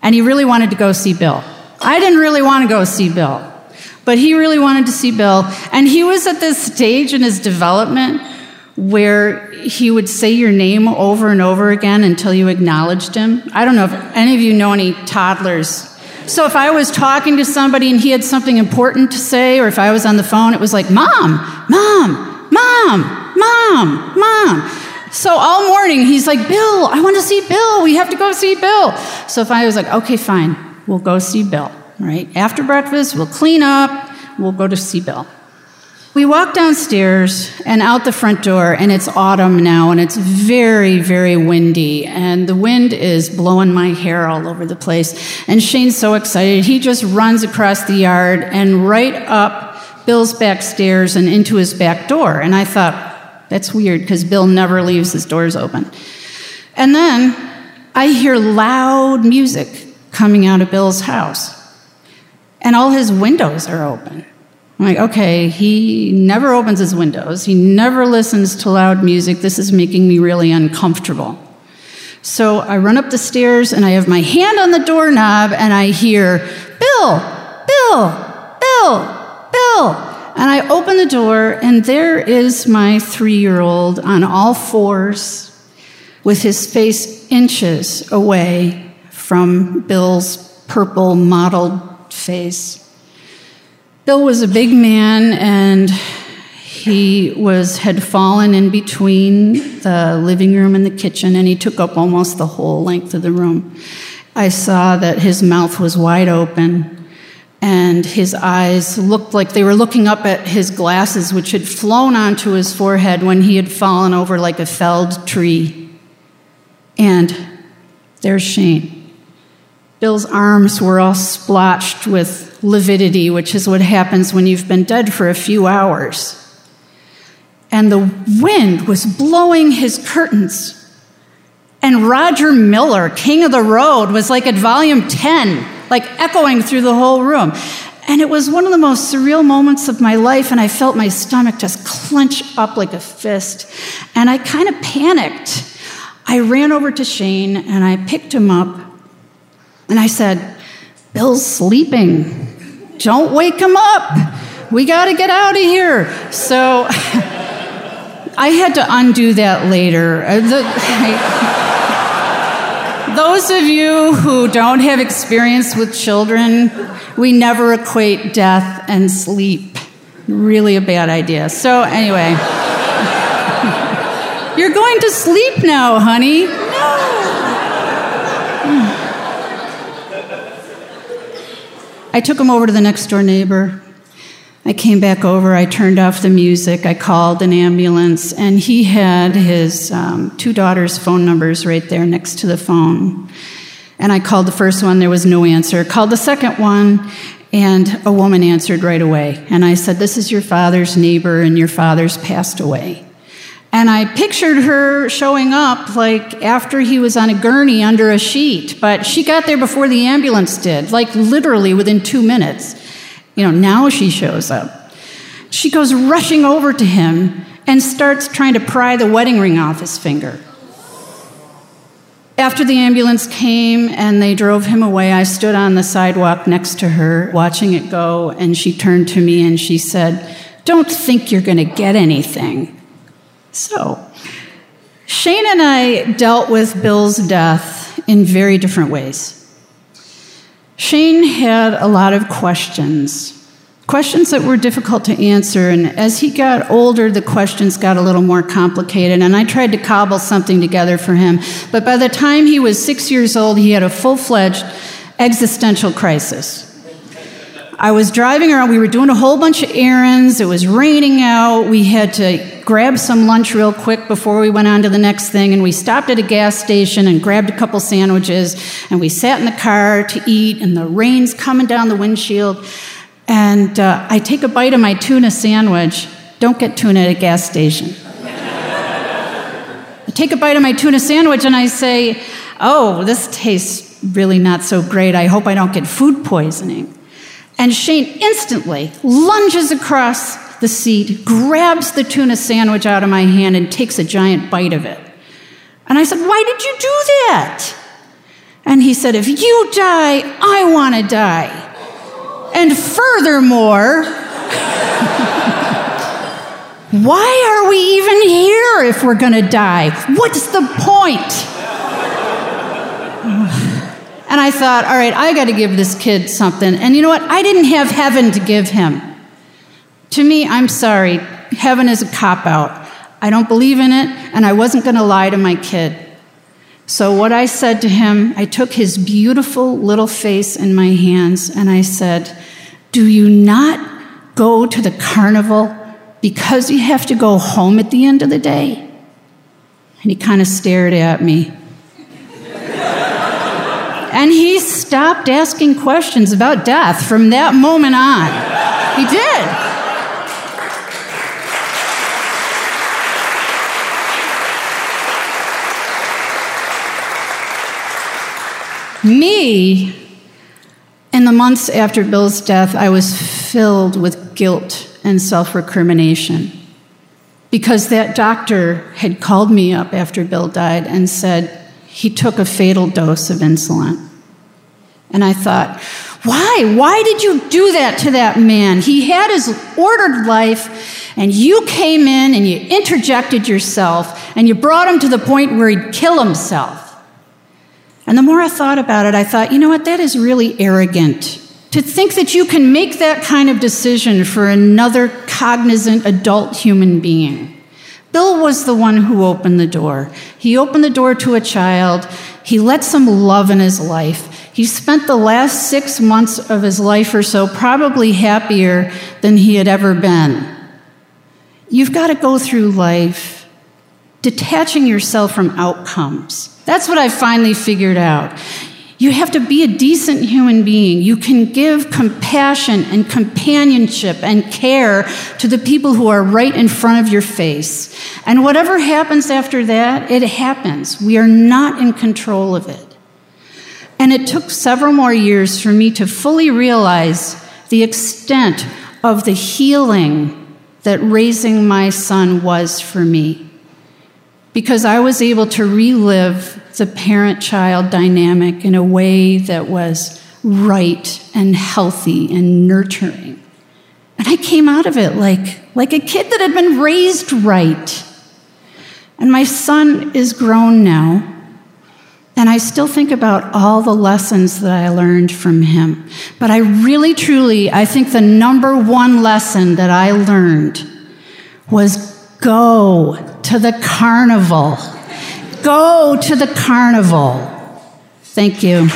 and he really wanted to go see Bill. I didn't really want to go see Bill, but he really wanted to see Bill. And he was at this stage in his development where he would say your name over and over again until you acknowledged him. I don't know if any of you know any toddlers. So if I was talking to somebody and he had something important to say, or if I was on the phone, it was like, Mom, Mom, Mom, Mom, Mom. So all morning he's like, Bill, I want to see Bill. We have to go see Bill. So if I was like, okay, fine, we'll go see Bill, right? After breakfast, we'll clean up, we'll go to see Bill. We walk downstairs and out the front door, and it's autumn now, and it's very, very windy, and the wind is blowing my hair all over the place. And Shane's so excited, he just runs across the yard and right up Bill's back stairs and into his back door. And I thought, that's weird because Bill never leaves his doors open. And then I hear loud music coming out of Bill's house, and all his windows are open. I'm like, okay, he never opens his windows. He never listens to loud music. This is making me really uncomfortable. So I run up the stairs and I have my hand on the doorknob and I hear, Bill, Bill, Bill, Bill. And I open the door and there is my three year old on all fours with his face inches away from Bill's purple mottled face. Bill was a big man and he was had fallen in between the living room and the kitchen and he took up almost the whole length of the room. I saw that his mouth was wide open and his eyes looked like they were looking up at his glasses which had flown onto his forehead when he had fallen over like a felled tree. And there's Shane. Bill's arms were all splotched with lividity, which is what happens when you've been dead for a few hours. And the wind was blowing his curtains. And Roger Miller, King of the Road, was like at volume 10, like echoing through the whole room. And it was one of the most surreal moments of my life, and I felt my stomach just clench up like a fist. And I kind of panicked. I ran over to Shane and I picked him up and I said, Bill's sleeping. Don't wake him up. We got to get out of here. So [LAUGHS] I had to undo that later. Uh, the, I, [LAUGHS] those of you who don't have experience with children, we never equate death and sleep. Really a bad idea. So, anyway, [LAUGHS] you're going to sleep now, honey. I took him over to the next door neighbor. I came back over, I turned off the music, I called an ambulance, and he had his um, two daughters' phone numbers right there next to the phone. And I called the first one, there was no answer. Called the second one, and a woman answered right away. And I said, This is your father's neighbor, and your father's passed away. And I pictured her showing up like after he was on a gurney under a sheet, but she got there before the ambulance did, like literally within two minutes. You know, now she shows up. She goes rushing over to him and starts trying to pry the wedding ring off his finger. After the ambulance came and they drove him away, I stood on the sidewalk next to her, watching it go, and she turned to me and she said, Don't think you're going to get anything. So, Shane and I dealt with Bill's death in very different ways. Shane had a lot of questions, questions that were difficult to answer, and as he got older, the questions got a little more complicated, and I tried to cobble something together for him. But by the time he was six years old, he had a full fledged existential crisis. I was driving around, we were doing a whole bunch of errands, it was raining out, we had to grab some lunch real quick before we went on to the next thing, and we stopped at a gas station and grabbed a couple sandwiches, and we sat in the car to eat, and the rain's coming down the windshield. And uh, I take a bite of my tuna sandwich. Don't get tuna at a gas station. I take a bite of my tuna sandwich and I say, Oh, this tastes really not so great. I hope I don't get food poisoning. And Shane instantly lunges across the seat, grabs the tuna sandwich out of my hand, and takes a giant bite of it. And I said, Why did you do that? And he said, If you die, I want to die. And furthermore, [LAUGHS] why are we even here if we're going to die? What's the point? And I thought, all right, I got to give this kid something. And you know what? I didn't have heaven to give him. To me, I'm sorry, heaven is a cop out. I don't believe in it, and I wasn't going to lie to my kid. So, what I said to him, I took his beautiful little face in my hands and I said, Do you not go to the carnival because you have to go home at the end of the day? And he kind of stared at me. [LAUGHS] and he stopped asking questions about death from that moment on. He did. Me, in the months after Bill's death, I was filled with guilt and self recrimination because that doctor had called me up after Bill died and said he took a fatal dose of insulin. And I thought, why? Why did you do that to that man? He had his ordered life, and you came in and you interjected yourself, and you brought him to the point where he'd kill himself. And the more I thought about it, I thought, you know what, that is really arrogant. To think that you can make that kind of decision for another cognizant adult human being. Bill was the one who opened the door. He opened the door to a child. He let some love in his life. He spent the last six months of his life or so probably happier than he had ever been. You've got to go through life detaching yourself from outcomes. That's what I finally figured out. You have to be a decent human being. You can give compassion and companionship and care to the people who are right in front of your face. And whatever happens after that, it happens. We are not in control of it. And it took several more years for me to fully realize the extent of the healing that raising my son was for me. Because I was able to relive the parent child dynamic in a way that was right and healthy and nurturing. And I came out of it like, like a kid that had been raised right. And my son is grown now. And I still think about all the lessons that I learned from him. But I really, truly, I think the number one lesson that I learned was go to the carnival. Go to the carnival. Thank you.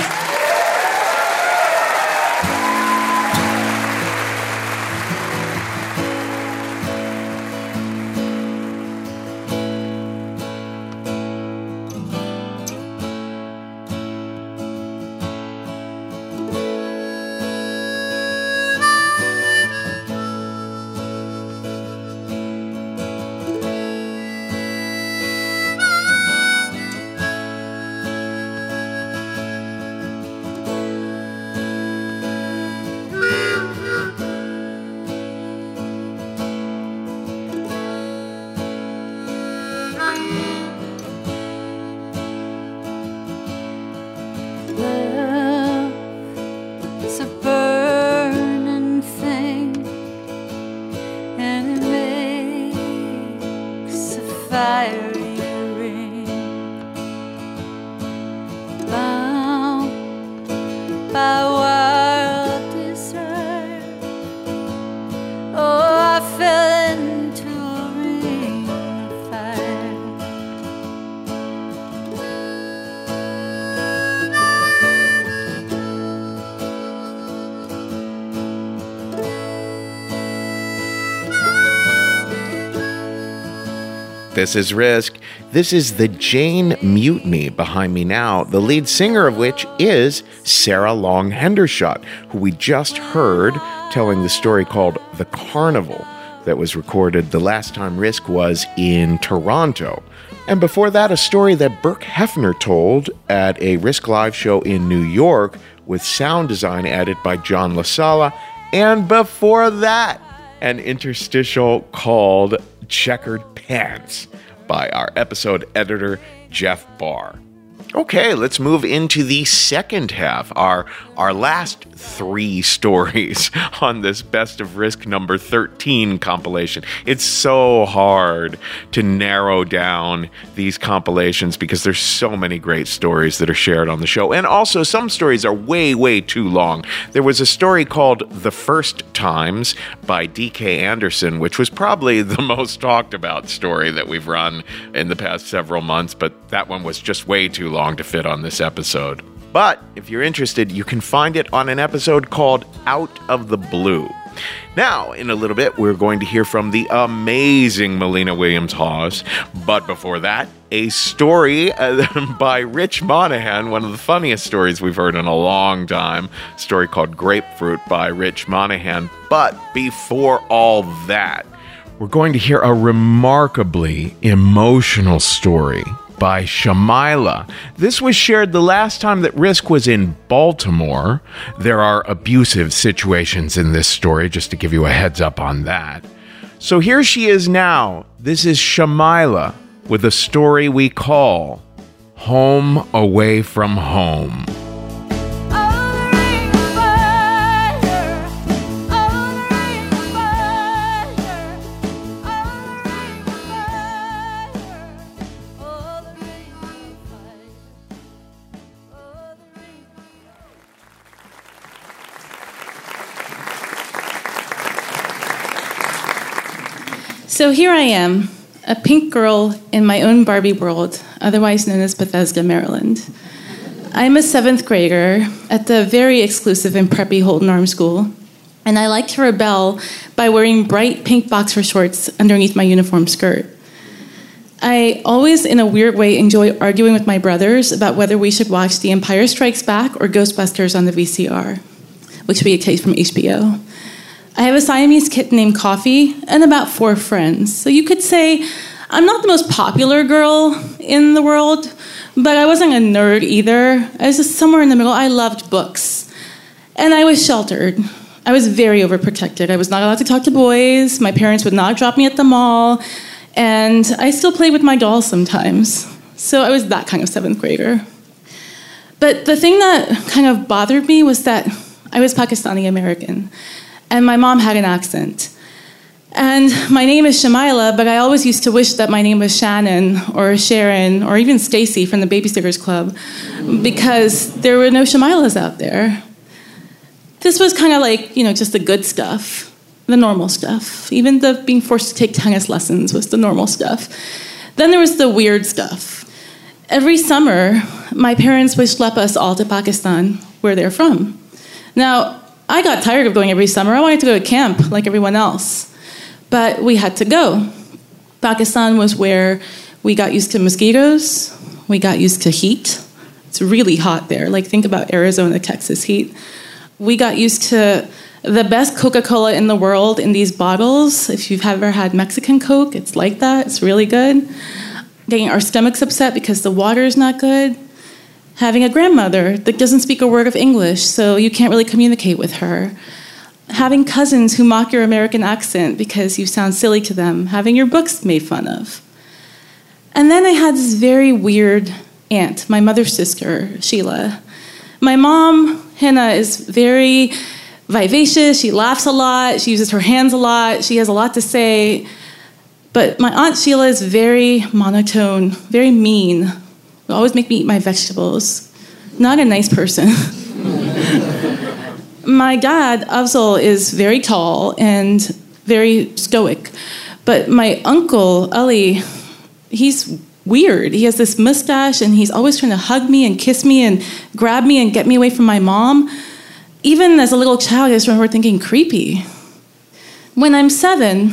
This is Risk. This is the Jane Mutiny behind me now, the lead singer of which is Sarah Long Hendershot, who we just heard telling the story called The Carnival that was recorded the last time Risk was in Toronto. And before that, a story that Burke Hefner told at a Risk Live show in New York with sound design added by John LaSala. And before that, an interstitial called Checkered Pants by our episode editor, Jeff Barr. Okay, let's move into the second half, our our last three [LAUGHS] stories on this Best of Risk number 13 compilation. It's so hard to narrow down these compilations because there's so many great stories that are shared on the show. And also some stories are way way too long. There was a story called The First Times by DK Anderson, which was probably the [LAUGHS] most talked about story that we've run in the past several months, but that one was just way too long long to fit on this episode. But if you're interested, you can find it on an episode called Out of the Blue. Now, in a little bit, we're going to hear from the amazing Melina Williams Hawes. But before that, a story uh, [LAUGHS] by Rich Monahan, one of the funniest stories we've heard in a long time. A story called Grapefruit by Rich Monahan. But before all that, we're going to hear a remarkably emotional story by Shamila. This was shared the last time that Risk was in Baltimore. There are abusive situations in this story, just to give you a heads up on that. So here she is now. This is Shamila with a story we call Home Away from Home. So here I am, a pink girl in my own Barbie world, otherwise known as Bethesda, Maryland. I'm a seventh grader at the very exclusive and preppy Holton-Arms School, and I like to rebel by wearing bright pink boxer shorts underneath my uniform skirt. I always, in a weird way, enjoy arguing with my brothers about whether we should watch The Empire Strikes Back or Ghostbusters on the VCR, which we take from HBO. I have a Siamese kitten named Coffee and about four friends. So you could say I'm not the most popular girl in the world, but I wasn't a nerd either. I was just somewhere in the middle. I loved books. And I was sheltered. I was very overprotected. I was not allowed to talk to boys. My parents would not drop me at the mall. And I still played with my dolls sometimes. So I was that kind of seventh grader. But the thing that kind of bothered me was that I was Pakistani American and my mom had an accent. And my name is Shamila, but I always used to wish that my name was Shannon or Sharon or even Stacy from the Babysitters Club because there were no Shamilas out there. This was kind of like, you know, just the good stuff, the normal stuff. Even the being forced to take tennis lessons was the normal stuff. Then there was the weird stuff. Every summer, my parents would schlep us all to Pakistan, where they're from. Now, I got tired of going every summer. I wanted to go to camp like everyone else. But we had to go. Pakistan was where we got used to mosquitoes, we got used to heat. It's really hot there. Like, think about Arizona, Texas heat. We got used to the best Coca Cola in the world in these bottles. If you've ever had Mexican Coke, it's like that. It's really good. Getting our stomachs upset because the water is not good having a grandmother that doesn't speak a word of English, so you can't really communicate with her. Having cousins who mock your American accent because you sound silly to them, having your books made fun of. And then I had this very weird aunt, my mother's sister, Sheila. My mom, Hannah, is very vivacious. She laughs a lot. She uses her hands a lot. She has a lot to say. But my aunt Sheila is very monotone, very mean, always make me eat my vegetables. Not a nice person. [LAUGHS] my dad, Afzal, is very tall and very stoic. But my uncle, Ali, he's weird. He has this mustache and he's always trying to hug me and kiss me and grab me and get me away from my mom. Even as a little child, I just remember thinking creepy. When I'm seven,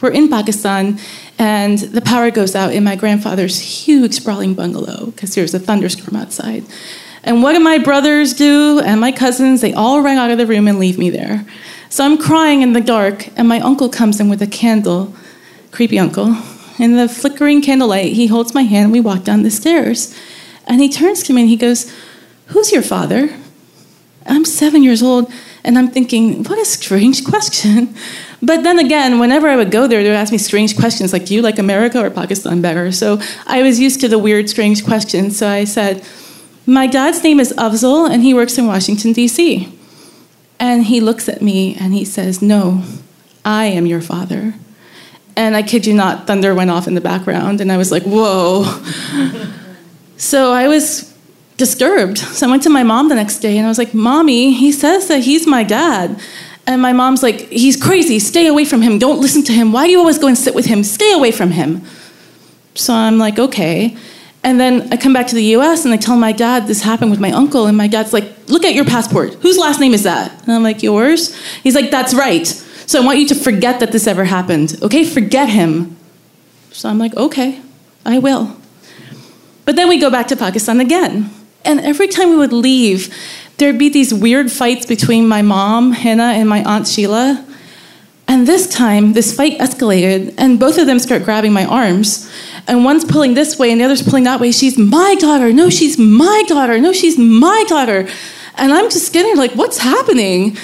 we're in Pakistan and the power goes out in my grandfather's huge sprawling bungalow because there's a thunderstorm outside. And what do my brothers do and my cousins? They all run out of the room and leave me there. So I'm crying in the dark, and my uncle comes in with a candle, creepy uncle. In the flickering candlelight, he holds my hand and we walk down the stairs. And he turns to me and he goes, Who's your father? I'm seven years old, and I'm thinking, What a strange [LAUGHS] question. But then again, whenever I would go there, they would ask me strange questions like, Do you like America or Pakistan better? So I was used to the weird, strange questions. So I said, My dad's name is Afzal, and he works in Washington, D.C. And he looks at me and he says, No, I am your father. And I kid you not, thunder went off in the background, and I was like, Whoa. [LAUGHS] so I was disturbed. So I went to my mom the next day and I was like, Mommy, he says that he's my dad. And my mom's like, he's crazy. Stay away from him. Don't listen to him. Why do you always go and sit with him? Stay away from him. So I'm like, okay. And then I come back to the US and I tell my dad this happened with my uncle. And my dad's like, look at your passport. Whose last name is that? And I'm like, yours? He's like, that's right. So I want you to forget that this ever happened. Okay, forget him. So I'm like, okay, I will. But then we go back to Pakistan again. And every time we would leave, there'd be these weird fights between my mom, Hannah, and my aunt Sheila. And this time, this fight escalated, and both of them start grabbing my arms. And one's pulling this way, and the other's pulling that way. She's my daughter. No, she's my daughter. No, she's my daughter. And I'm just getting like, what's happening?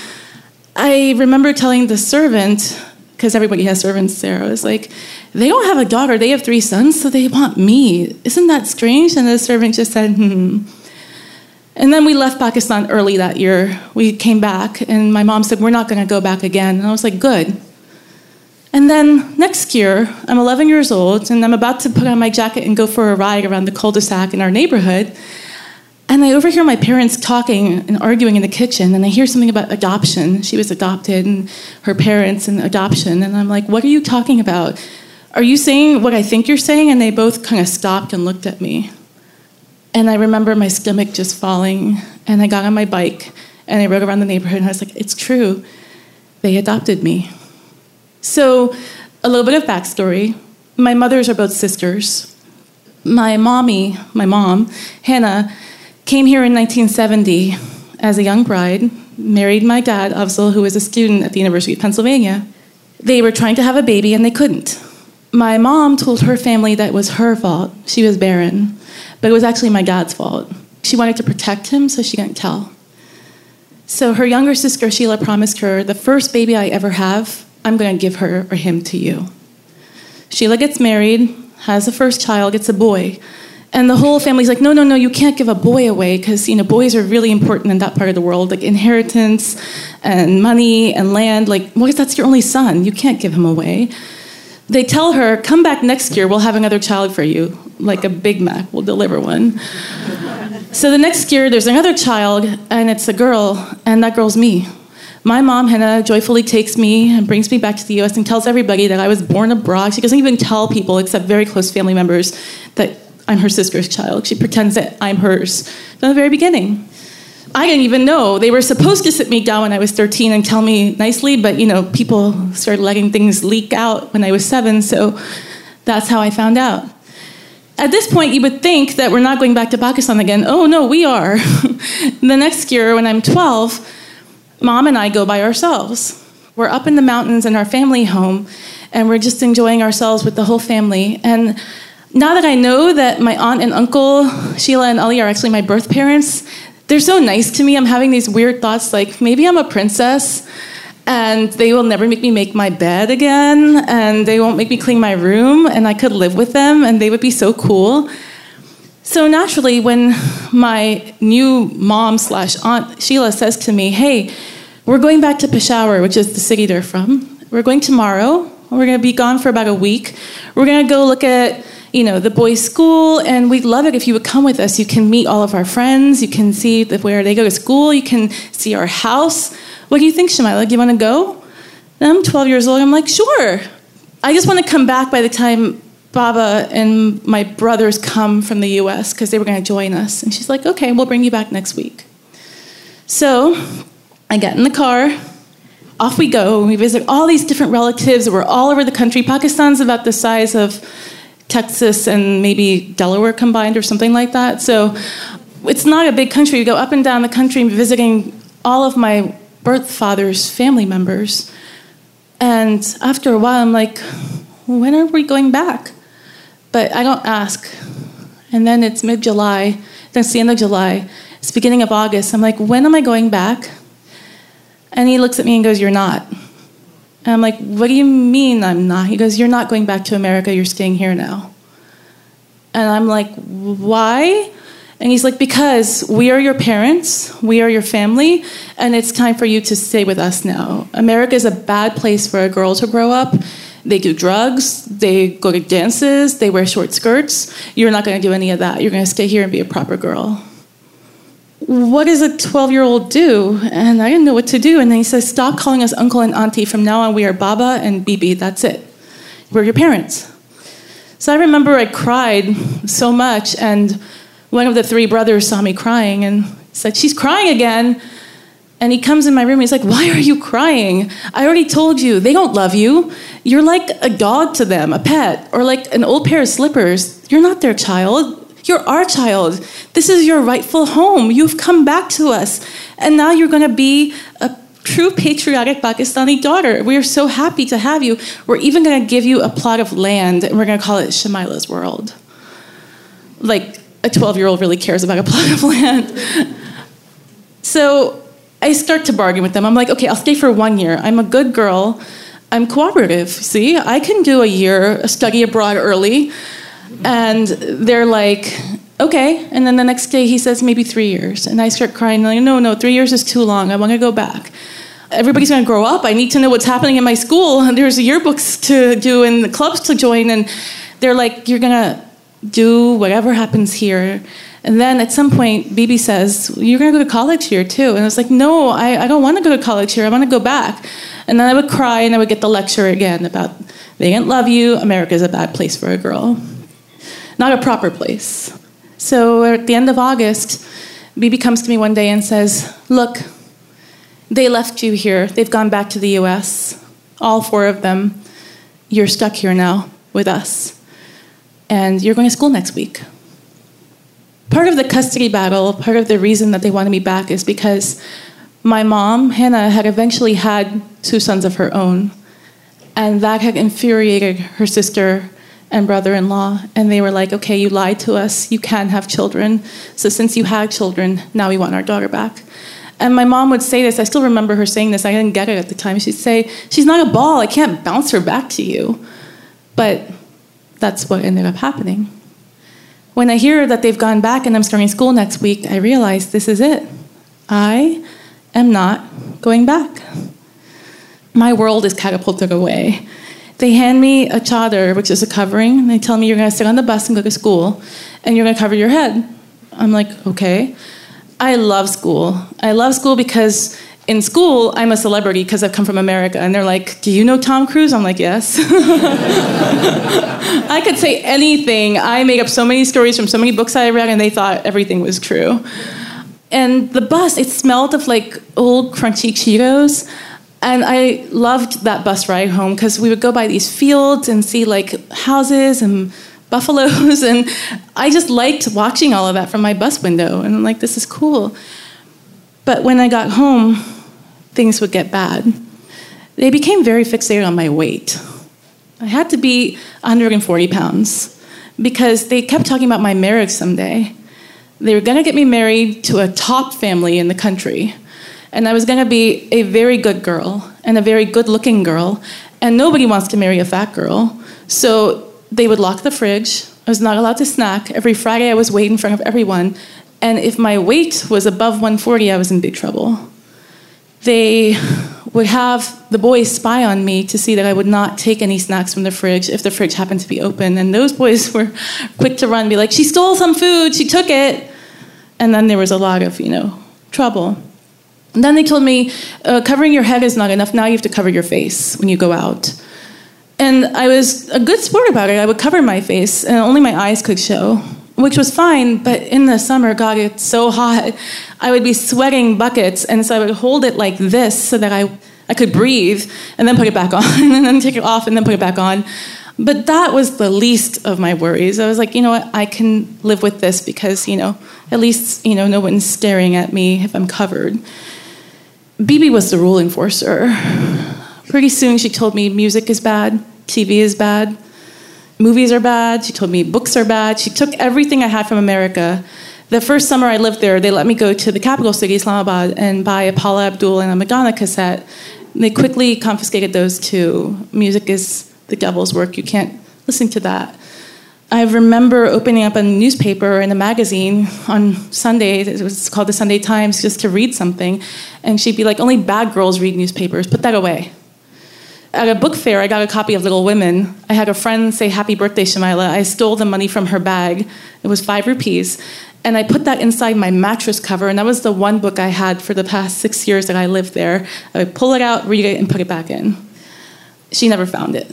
I remember telling the servant, because everybody has servants there, I was like, they don't have a daughter, they have three sons, so they want me. Isn't that strange? And the servant just said, hmm. And then we left Pakistan early that year. We came back, and my mom said, We're not going to go back again. And I was like, Good. And then next year, I'm 11 years old, and I'm about to put on my jacket and go for a ride around the cul de sac in our neighborhood. And I overhear my parents talking and arguing in the kitchen, and I hear something about adoption. She was adopted, and her parents, and adoption. And I'm like, What are you talking about? Are you saying what I think you're saying? And they both kind of stopped and looked at me. And I remember my stomach just falling, and I got on my bike and I rode around the neighborhood, and I was like, It's true. They adopted me. So, a little bit of backstory. My mothers are both sisters. My mommy, my mom, Hannah, came here in 1970 as a young bride, married my dad, Afzal, who was a student at the University of Pennsylvania. They were trying to have a baby and they couldn't. My mom told her family that was her fault. She was barren. But it was actually my dad's fault. She wanted to protect him, so she didn't tell. So her younger sister, Sheila, promised her the first baby I ever have, I'm going to give her or him to you. Sheila gets married, has the first child, gets a boy. And the whole family's like, no, no, no, you can't give a boy away because you know boys are really important in that part of the world, like inheritance and money and land. Like, what if that's your only son? You can't give him away. They tell her, come back next year, we'll have another child for you, like a Big Mac, we'll deliver one. so the next year, there's another child, and it's a girl, and that girl's me. My mom, Hannah, joyfully takes me and brings me back to the US and tells everybody that I was born abroad. She doesn't even tell people, except very close family members, that I'm her sister's child. She pretends that I'm hers from the very beginning. I didn't even know. They were supposed to sit me down when I was 13 and tell me nicely, but you know, people started letting things leak out when I was seven, so that's how I found out. At this point, you would think that we're not going back to Pakistan again. Oh no, we are. [LAUGHS] the next year, when I'm 12, mom and I go by ourselves. We're up in the mountains in our family home, and we're just enjoying ourselves with the whole family. And now that I know that my aunt and uncle, Sheila and Ali, are actually my birth parents, they're so nice to me. I'm having these weird thoughts like maybe I'm a princess and they will never make me make my bed again and they won't make me clean my room and I could live with them and they would be so cool. So naturally, when my new mom slash aunt Sheila says to me, "Hey, we're going back to Peshawar, which is the city they're from. We're going tomorrow. We're going to be gone for about a week. We're going to go look at you know, the boys' school, and we'd love it if you would come with us. You can meet all of our friends. You can see the, where they go to school. You can see our house. What do you think, Shamila? Do you want to go? And I'm 12 years old. I'm like, sure. I just want to come back by the time Baba and my brothers come from the US because they were going to join us. And she's like, okay, we'll bring you back next week. So I get in the car. Off we go. We visit all these different relatives. We're all over the country. Pakistan's about the size of Texas and maybe Delaware combined or something like that. So it's not a big country. You go up and down the country visiting all of my birth father's family members. And after a while, I'm like, when are we going back? But I don't ask. And then it's mid July, then it's the end of July, it's beginning of August. I'm like, when am I going back? And he looks at me and goes, You're not. And I'm like, What do you mean I'm not? He goes, You're not going back to America, you're staying here now. And I'm like, Why? And he's like, Because we are your parents, we are your family, and it's time for you to stay with us now. America is a bad place for a girl to grow up. They do drugs, they go to dances, they wear short skirts. You're not going to do any of that. You're going to stay here and be a proper girl. What does a 12 year old do? And I didn't know what to do. And then he says, Stop calling us uncle and auntie. From now on, we are Baba and Bibi. That's it. We're your parents. So I remember I cried so much, and one of the three brothers saw me crying and said, She's crying again. And he comes in my room and he's like, Why are you crying? I already told you, they don't love you. You're like a dog to them, a pet, or like an old pair of slippers. You're not their child. You're our child. This is your rightful home. You've come back to us. And now you're going to be a true patriotic Pakistani daughter. We are so happy to have you. We're even going to give you a plot of land and we're going to call it Shamila's World. Like a 12 year old really cares about a [LAUGHS] plot of land. so I start to bargain with them. I'm like, okay, I'll stay for one year. I'm a good girl. I'm cooperative. See, I can do a year, a study abroad early. And they're like, okay. And then the next day he says, maybe three years. And I start crying, like, no, no, three years is too long. I want to go back. Everybody's going to grow up. I need to know what's happening in my school. [LAUGHS] There's yearbooks to do and the clubs to join. And they're like, you're going to do whatever happens here. And then at some point, Bibi says, You're going to go to college here too. And I was like, No, I, I don't want to go to college here. I want to go back. And then I would cry and I would get the lecture again about they didn't love you. America is a bad place for a girl, not a proper place. So at the end of August, Bibi comes to me one day and says, Look, they left you here. They've gone back to the US, all four of them. You're stuck here now with us. And you're going to school next week part of the custody battle, part of the reason that they wanted me back is because my mom, Hannah, had eventually had two sons of her own. And that had infuriated her sister and brother in law. And they were like, okay, you lied to us. You can't have children. So since you had children, now we want our daughter back. And my mom would say this. I still remember her saying this. I didn't get it at the time. She'd say, She's not a ball. I can't bounce her back to you. But that's what ended up happening. When I hear that they've gone back and I'm starting school next week, I realize this is it. I am not going back. My world is catapulted away. They hand me a chador, which is a covering, and they tell me you're going to sit on the bus and go to school, and you're going to cover your head. I'm like, okay. I love school. I love school because in school, I'm a celebrity because I've come from America. And they're like, Do you know Tom Cruise? I'm like, Yes. [LAUGHS] I could say anything. I made up so many stories from so many books I read, and they thought everything was true. And the bus, it smelled of like old crunchy Cheetos. And I loved that bus ride home because we would go by these fields and see like houses and [LAUGHS] buffaloes. And I just liked watching all of that from my bus window. And I'm like, this is cool. But when I got home, things would get bad. They became very fixated on my weight. I had to be 140 pounds because they kept talking about my marriage someday. They were going to get me married to a top family in the country. And I was going to be a very good girl and a very good looking girl. And nobody wants to marry a fat girl. So they would lock the fridge. I was not allowed to snack. Every Friday, I was weighed in front of everyone. And if my weight was above 140, I was in big trouble. They would have the boys spy on me to see that I would not take any snacks from the fridge if the fridge happened to be open. And those boys [LAUGHS] were quick to run and be like, she stole some food, she took it. And then there was a lot of, you know, trouble. And then they told me, uh, covering your head is not enough. Now you have to cover your face when you go out. And I was a good sport about it. I would cover my face, and only my eyes could show, which was fine. But in the summer, God, it's so hot. I would be sweating buckets, and so I would hold it like this so that I, I could breathe, and then put it back on, [LAUGHS] and then take it off, and then put it back on. But that was the least of my worries. I was like, you know what, I can live with this because, you know, at least, you know, no one's staring at me if I'm covered. Bibi was the rule enforcer. Pretty soon she told me music is bad, TV is bad, movies are bad. She told me books are bad. She took everything I had from America. The first summer I lived there, they let me go to the capital city, Islamabad, and buy a Paula Abdul and a Madonna cassette. They quickly confiscated those too. Music is the devil's work. You can't listen to that. I remember opening up a newspaper and a magazine on Sunday. It was called the Sunday Times, just to read something. And she'd be like, "Only bad girls read newspapers. Put that away." At a book fair, I got a copy of Little Women. I had a friend say, "Happy birthday, Shamila." I stole the money from her bag. It was five rupees, and I put that inside my mattress cover. And that was the one book I had for the past six years that I lived there. I would pull it out, read it, and put it back in. She never found it.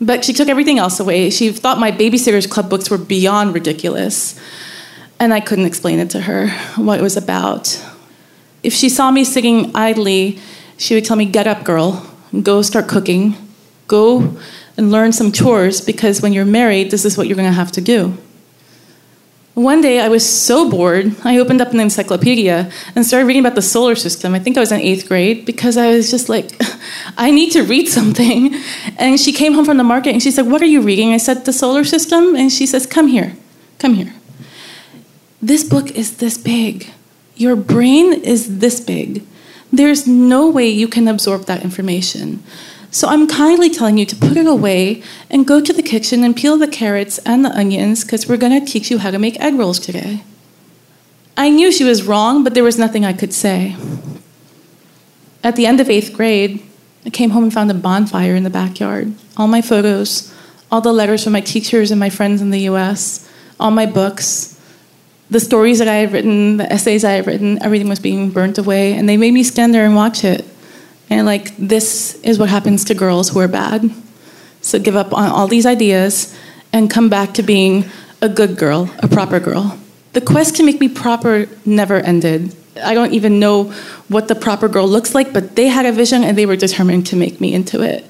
But she took everything else away. She thought my Babysitter's Club books were beyond ridiculous. And I couldn't explain it to her what it was about. If she saw me sitting idly, she would tell me, Get up, girl, go start cooking, go and learn some chores because when you're married, this is what you're going to have to do. One day I was so bored, I opened up an encyclopedia and started reading about the solar system. I think I was in eighth grade because I was just like, [LAUGHS] I need to read something. And she came home from the market and she said, What are you reading? I said, The solar system. And she says, Come here, come here. This book is this big. Your brain is this big. There's no way you can absorb that information. So I'm kindly telling you to put it away and go to the kitchen and peel the carrots and the onions because we're going to teach you how to make egg rolls today. I knew she was wrong, but there was nothing I could say. At the end of eighth grade, I came home and found a bonfire in the backyard. All my photos, all the letters from my teachers and my friends in the US, all my books, the stories that I had written, the essays I had written, everything was being burnt away. And they made me stand there and watch it. And like, this is what happens to girls who are bad. So give up on all these ideas and come back to being a good girl, a proper girl. The quest to make me proper never ended. I don't even know what the proper girl looks like, but they had a vision and they were determined to make me into it.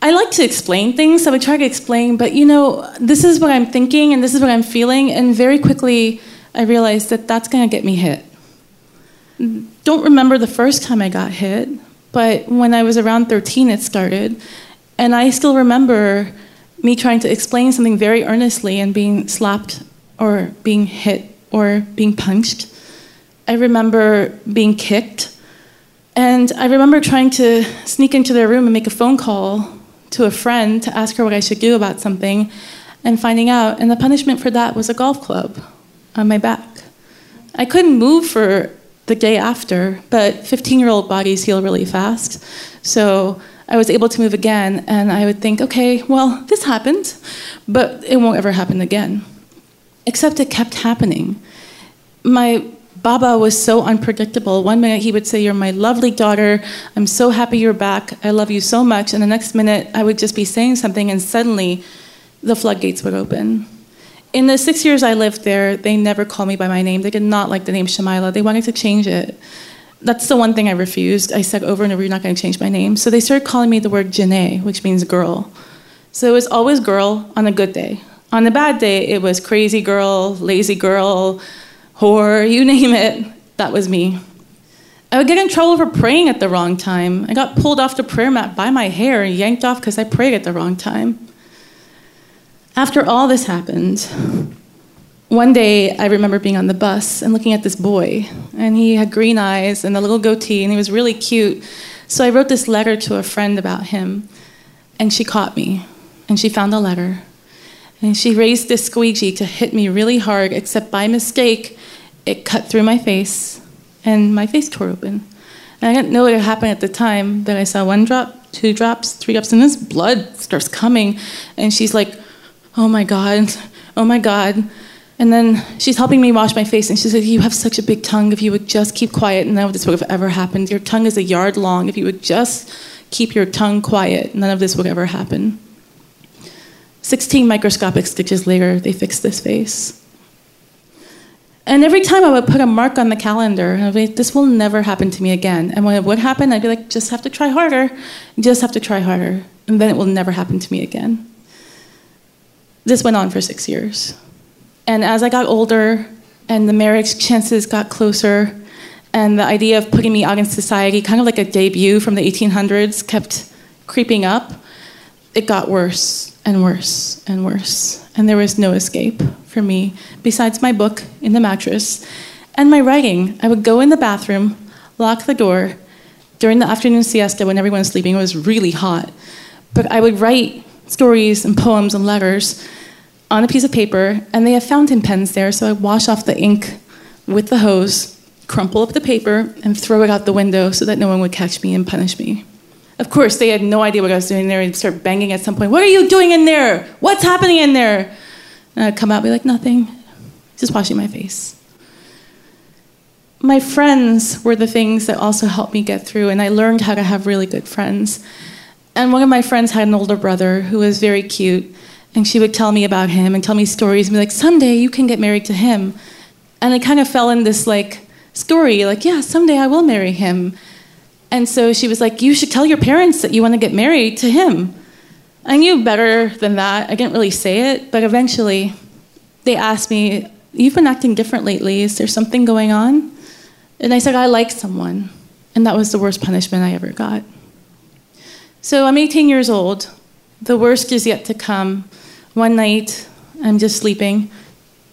I like to explain things, so I try to explain, but you know, this is what I'm thinking and this is what I'm feeling, and very quickly I realized that that's gonna get me hit. Don't remember the first time I got hit, but when I was around 13, it started. And I still remember me trying to explain something very earnestly and being slapped or being hit or being punched. I remember being kicked. And I remember trying to sneak into their room and make a phone call to a friend to ask her what I should do about something and finding out. And the punishment for that was a golf club on my back. I couldn't move for the day after, but 15 year old bodies heal really fast. So I was able to move again, and I would think, okay, well, this happened, but it won't ever happen again. Except it kept happening. My Baba was so unpredictable. One minute he would say, You're my lovely daughter. I'm so happy you're back. I love you so much. And the next minute I would just be saying something, and suddenly the floodgates would open. In the six years I lived there, they never called me by my name. They did not like the name Shamila. They wanted to change it. That's the one thing I refused. I said over and over, You're not going to change my name. So they started calling me the word Janae, which means girl. So it was always girl on a good day. On a bad day, it was crazy girl, lazy girl, whore, you [LAUGHS] name it. That was me. I would get in trouble for praying at the wrong time. I got pulled off the prayer mat by my hair and yanked off because I prayed at the wrong time. After all this happened, one day I remember being on the bus and looking at this boy, and he had green eyes and a little goatee, and he was really cute. So I wrote this letter to a friend about him, and she caught me, and she found the letter. And she raised this squeegee to hit me really hard, except by mistake, it cut through my face, and my face tore open. And I didn't know what had happened at the time, but I saw one drop, two drops, three drops, and this blood starts coming. And she's like, Oh my God, oh my God. And then she's helping me wash my face, and she said, You have such a big tongue. If you would just keep quiet, none of this would have ever happened. Your tongue is a yard long. If you would just keep your tongue quiet, none of this would ever happen. 16 microscopic stitches later, they fixed this face. And every time I would put a mark on the calendar, and I'd be like, this will never happen to me again. And when it would happen, I'd be like, just have to try harder, just have to try harder, and then it will never happen to me again. This went on for six years. And as I got older and the marriage chances got closer, and the idea of putting me out in society, kind of like a debut from the 1800s, kept creeping up, it got worse and worse and worse. And there was no escape for me besides my book in the mattress and my writing. I would go in the bathroom, lock the door. During the afternoon siesta, when everyone was sleeping, it was really hot. But I would write stories and poems and letters on a piece of paper, and they have fountain pens there, so I wash off the ink with the hose, crumple up the paper, and throw it out the window so that no one would catch me and punish me. Of course, they had no idea what I was doing there. They'd start banging at some point. What are you doing in there? What's happening in there? And I'd come out and be like, nothing, just washing my face. My friends were the things that also helped me get through, and I learned how to have really good friends. And one of my friends had an older brother who was very cute, and she would tell me about him and tell me stories and be like, someday you can get married to him. And I kind of fell in this like story, like, yeah, someday I will marry him. And so she was like, you should tell your parents that you want to get married to him. I knew better than that. I didn't really say it, but eventually they asked me, You've been acting different lately. Is there something going on? And I said, I like someone. And that was the worst punishment I ever got. So I'm 18 years old. The worst is yet to come. One night, I'm just sleeping,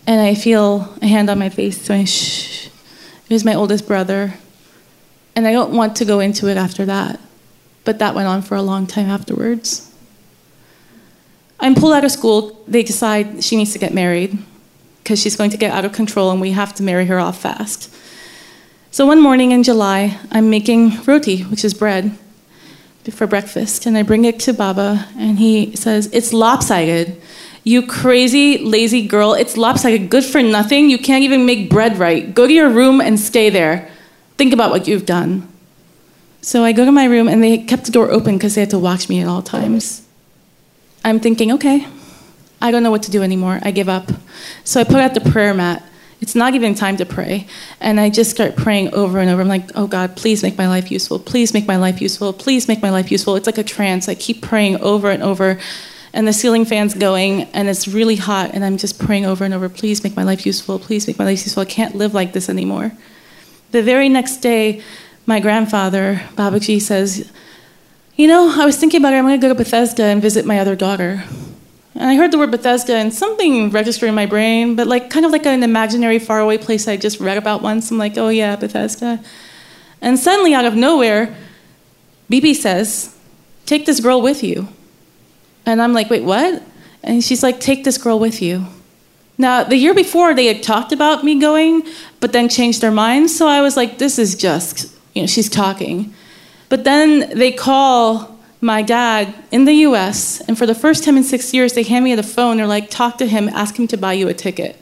and I feel a hand on my face saying, shh. It was my oldest brother. And I don't want to go into it after that. But that went on for a long time afterwards. I'm pulled out of school. They decide she needs to get married because she's going to get out of control and we have to marry her off fast. So one morning in July, I'm making roti, which is bread, for breakfast, and I bring it to Baba, and he says, It's lopsided. You crazy, lazy girl, it's lopsided, good for nothing. You can't even make bread right. Go to your room and stay there. Think about what you've done. So I go to my room, and they kept the door open because they had to watch me at all times. I'm thinking, okay, I don't know what to do anymore. I give up. So I put out the prayer mat. It's not even time to pray. And I just start praying over and over. I'm like, oh God, please make my life useful. Please make my life useful. Please make my life useful. It's like a trance. I keep praying over and over. And the ceiling fan's going, and it's really hot. And I'm just praying over and over, please make my life useful. Please make my life useful. I can't live like this anymore. The very next day, my grandfather, Babaji, says, You know, I was thinking about it. I'm going to go to Bethesda and visit my other daughter. And I heard the word Bethesda and something registered in my brain, but like kind of like an imaginary faraway place I just read about once. I'm like, oh yeah, Bethesda. And suddenly, out of nowhere, Bibi says, take this girl with you. And I'm like, wait, what? And she's like, take this girl with you. Now, the year before, they had talked about me going, but then changed their minds. So I was like, this is just, you know, she's talking. But then they call my dad in the US, and for the first time in six years, they hand me the phone. They're like, talk to him, ask him to buy you a ticket.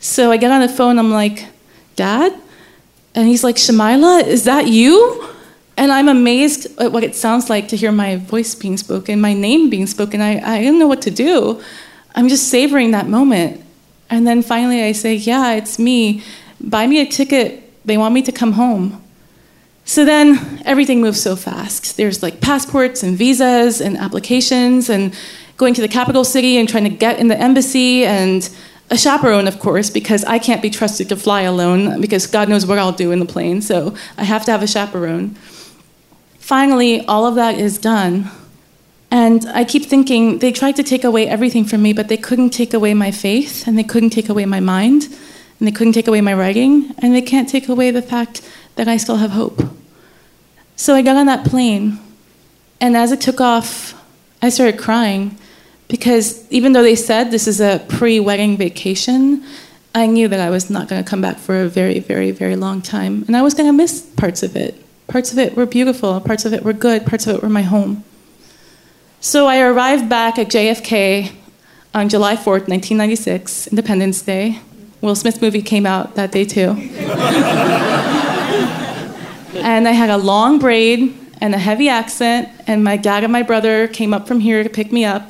So I get on the phone, I'm like, Dad? And he's like, Shamila, is that you? And I'm amazed at what it sounds like to hear my voice being spoken, my name being spoken. I, I didn't know what to do. I'm just savoring that moment. And then finally I say, Yeah, it's me. Buy me a ticket. They want me to come home. So then everything moves so fast. There's like passports and visas and applications and going to the capital city and trying to get in the embassy and a chaperone, of course, because I can't be trusted to fly alone because God knows what I'll do in the plane. So I have to have a chaperone. Finally, all of that is done. And I keep thinking they tried to take away everything from me, but they couldn't take away my faith, and they couldn't take away my mind, and they couldn't take away my writing, and they can't take away the fact that I still have hope. So I got on that plane, and as it took off, I started crying because even though they said this is a pre wedding vacation, I knew that I was not going to come back for a very, very, very long time. And I was going to miss parts of it. Parts of it were beautiful, parts of it were good, parts of it were my home. So I arrived back at JFK on July 4th, 1996, Independence Day. Will Smith movie came out that day too. [LAUGHS] and I had a long braid and a heavy accent, and my dad and my brother came up from here to pick me up.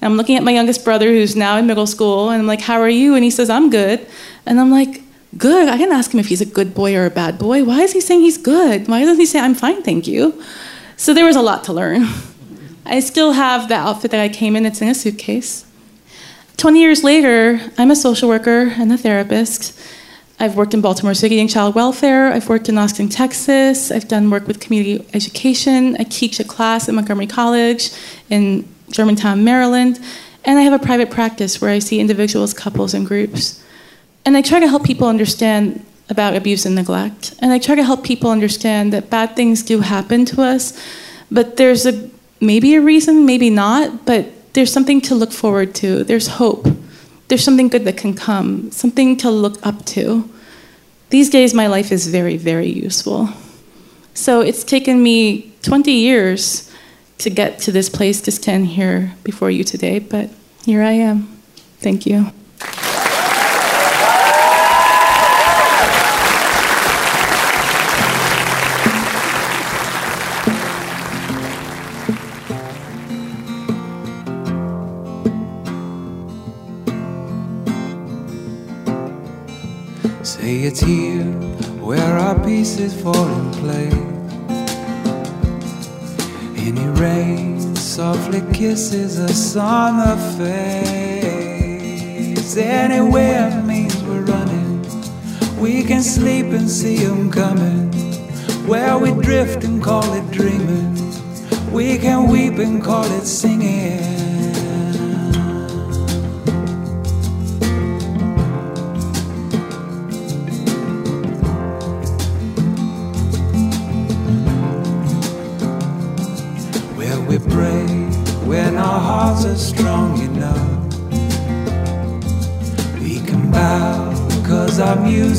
And I'm looking at my youngest brother, who's now in middle school, and I'm like, How are you? And he says, I'm good. And I'm like, Good. I didn't ask him if he's a good boy or a bad boy. Why is he saying he's good? Why doesn't he say, I'm fine, thank you? So there was a lot to learn. I still have the outfit that I came in, it's in a suitcase. 20 years later, I'm a social worker and a therapist. I've worked in Baltimore City in child welfare. I've worked in Austin, Texas. I've done work with community education. I teach a class at Montgomery College in Germantown, Maryland. And I have a private practice where I see individuals, couples, and groups. And I try to help people understand about abuse and neglect. And I try to help people understand that bad things do happen to us, but there's a maybe a reason, maybe not, but there's something to look forward to. There's hope. There's something good that can come, something to look up to. These days, my life is very, very useful. So it's taken me 20 years to get to this place to stand here before you today, but here I am. Thank you. It's here where our pieces fall in place. Any rain softly kisses us on the face. Anywhere means we're running. We can sleep and see them coming. Where we drift and call it dreaming. We can weep and call it singing.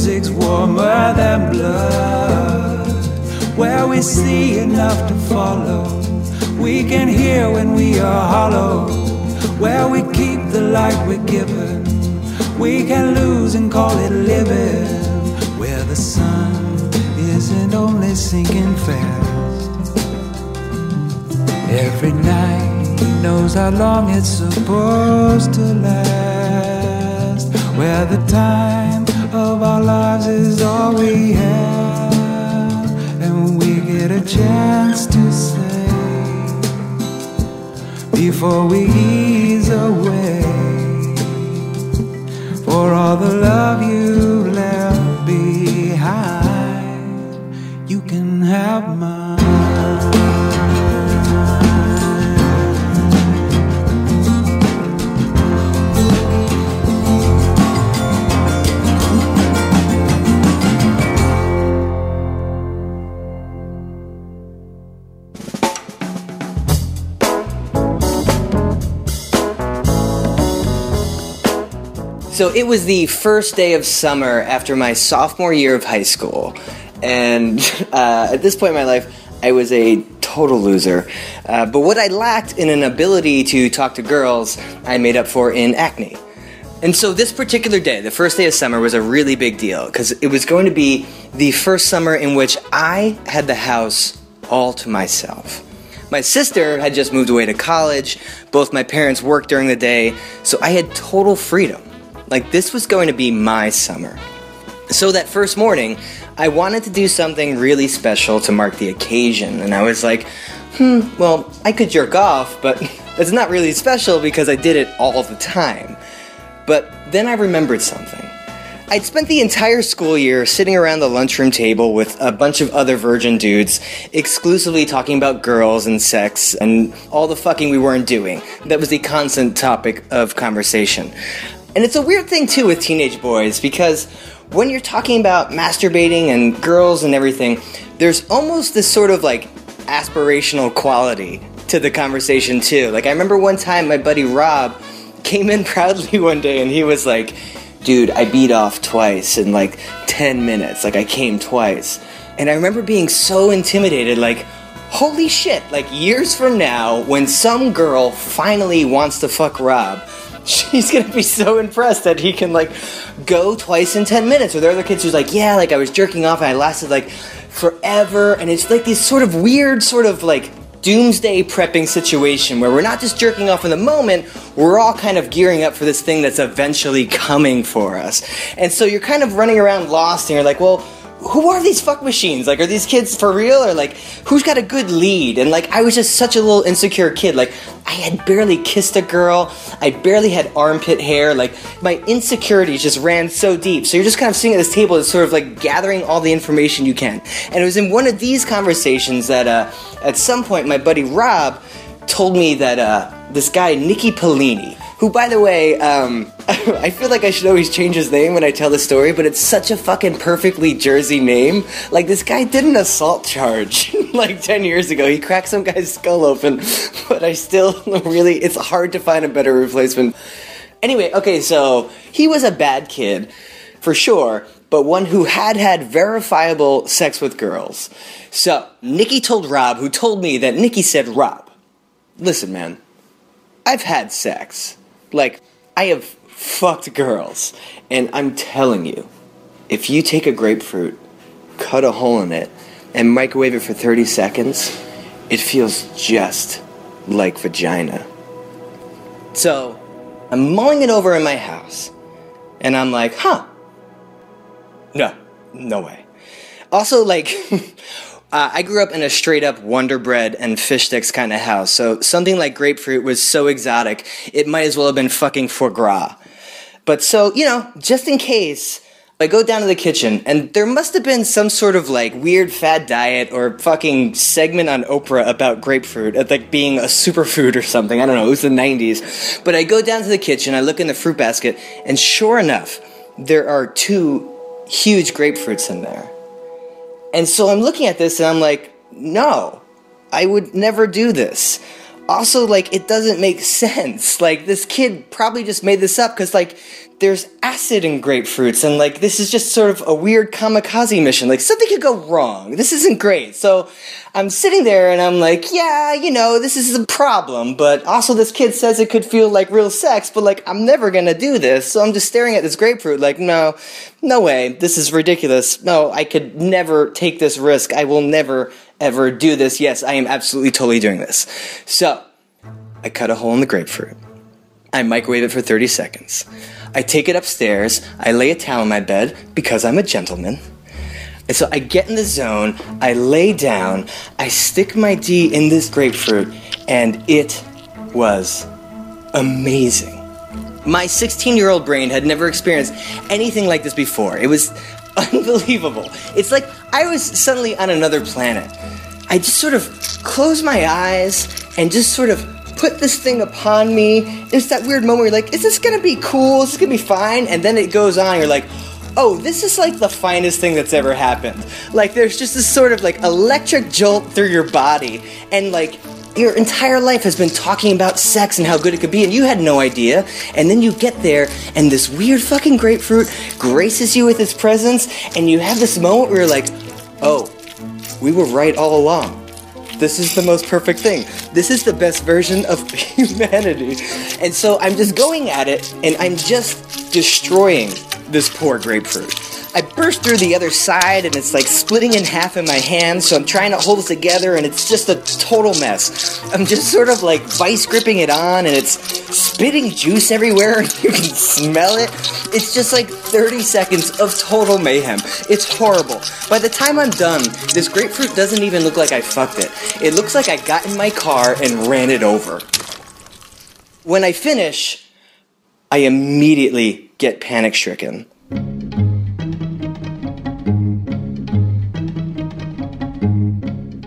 Music's warmer than blood. Where we see enough to follow. We can hear when we are hollow. Where we keep the light we're given. We can lose and call it living. Where the sun isn't only sinking fast. Every night knows how long it's supposed to last. Where the time of our lives is all we have, and we get a chance to say before we ease away for all the love you left behind. You can have So it was the first day of summer after my sophomore year of high school. And [LAUGHS] uh, at this point in my life, I was a total loser. Uh, but what I lacked in an ability to talk to girls, I made up for in acne. And so this particular day, the first day of summer, was a really big deal because it was going to be the first summer in which I had the house all to myself. My sister had just moved away to college, both my parents worked during the day, so I had total freedom. Like, this was going to be my summer. So that first morning, I wanted to do something really special to mark the occasion, and I was like, hmm, well, I could jerk off, but [LAUGHS] that's not really special because I did it all the time. But then I remembered something. I'd spent the entire school year sitting around the lunchroom table with a bunch of other virgin dudes, exclusively talking about girls and sex and all the fucking we weren't doing. That was the constant topic of conversation. And it's a weird thing too with teenage boys because when you're talking about masturbating and girls and everything, there's almost this sort of like aspirational quality to the conversation too. Like I remember one time my buddy Rob came in [LAUGHS] proudly one day and he was like, dude, I beat off twice in like 10 minutes. Like I came twice. And I remember being so intimidated, like, holy shit, like years from now, when some girl finally wants to fuck Rob, she's gonna be so impressed that he can like go twice in 10 minutes. Or there are other kids who's like, yeah, like I was jerking off and I lasted like forever. And it's like this sort of weird, sort of like doomsday prepping situation where we're not just jerking off in the moment, we're all kind of gearing up for this thing that's eventually coming for us. And so you're kind of running around lost and you're like, well, who are these fuck machines? Like, are these kids for real? Or like, who's got a good lead? And like, I was just such a little insecure kid. Like, I had barely kissed a girl. I barely had armpit hair. Like, my insecurities just ran so deep. So you're just kind of sitting at this table, and sort of like gathering all the information you can. And it was in one of these conversations that, uh, at some point, my buddy Rob told me that uh, this guy Nicky Pellini, who, by the way, um, [LAUGHS] I feel like I should always change his name when I tell the story, but it's such a fucking perfectly Jersey name. Like, this guy did an assault charge [LAUGHS] like 10 years ago. He cracked some guy's skull open, [LAUGHS] but I still really, it's hard to find a better replacement. Anyway, okay, so he was a bad kid, for sure, but one who had had verifiable sex with girls. So, Nikki told Rob, who told me that Nikki said, Rob, listen, man, I've had sex. Like, I have fucked girls. And I'm telling you, if you take a grapefruit, cut a hole in it, and microwave it for 30 seconds, it feels just like vagina. So, I'm mulling it over in my house, and I'm like, huh, No, no way. Also, like, [LAUGHS] uh, I grew up in a straight up Wonder Bread and fish sticks kind of house, so something like grapefruit was so exotic, it might as well have been fucking foie gras. But so, you know, just in case, I go down to the kitchen, and there must have been some sort of like weird fad diet or fucking segment on Oprah about grapefruit, uh, like being a superfood or something. I don't know, it was the 90s. But I go down to the kitchen, I look in the fruit basket, and sure enough, there are two huge grapefruits in there. And so I'm looking at this and I'm like, no, I would never do this. Also, like, it doesn't make [LAUGHS] sense. Like, this kid probably just made this up because, like, there's acid in grapefruits, and, like, this is just sort of a weird kamikaze mission. Like, something could go wrong. This isn't great. So I'm sitting there and I'm like, yeah, you know, this is a problem, but also this kid says it could feel like real sex, but, like, I'm never gonna do this. So I'm just staring at this grapefruit, like, no, no way. This is ridiculous. No, I could never take this risk. I will never ever do this. Yes, I am absolutely totally doing this. So, I cut a hole in the grapefruit. I microwave it for 30 seconds. I take it upstairs. I lay a towel on my bed because I'm a gentleman. And so I get in the zone, I lay down, I stick my D in this grapefruit, and it was amazing. My 16 year old brain had never experienced anything like this before. It was [LAUGHS] unbelievable. It's like I was suddenly on another planet. I just sort of closed my eyes and just sort of put this thing upon me. It's that weird moment where you're like, is this gonna be cool? Is this gonna be fine? And then it goes on, you're like, oh, this is like the finest thing that's ever happened. Like, there's just this sort of like electric jolt through your body, and like, your entire life has been talking about sex and how good it could be, and you had no idea. And then you get there, and this weird fucking grapefruit graces you with its presence, and you have this moment where you're like, oh, we were right all along. This is the most perfect thing. This is the best version of [LAUGHS] humanity. And so I'm just going at it, and I'm just destroying this poor grapefruit. I burst through the other side and it's like splitting in half in my hand, so I'm trying to hold it together and it's just a total mess. I'm just sort of like vice gripping it on and it's spitting juice everywhere [LAUGHS] and you can smell it. It's just like 30 seconds of total mayhem. It's horrible. By the time I'm done, this grapefruit doesn't even look like I fucked it. It looks like I got in my car and ran it over. When I finish, I immediately get panic stricken.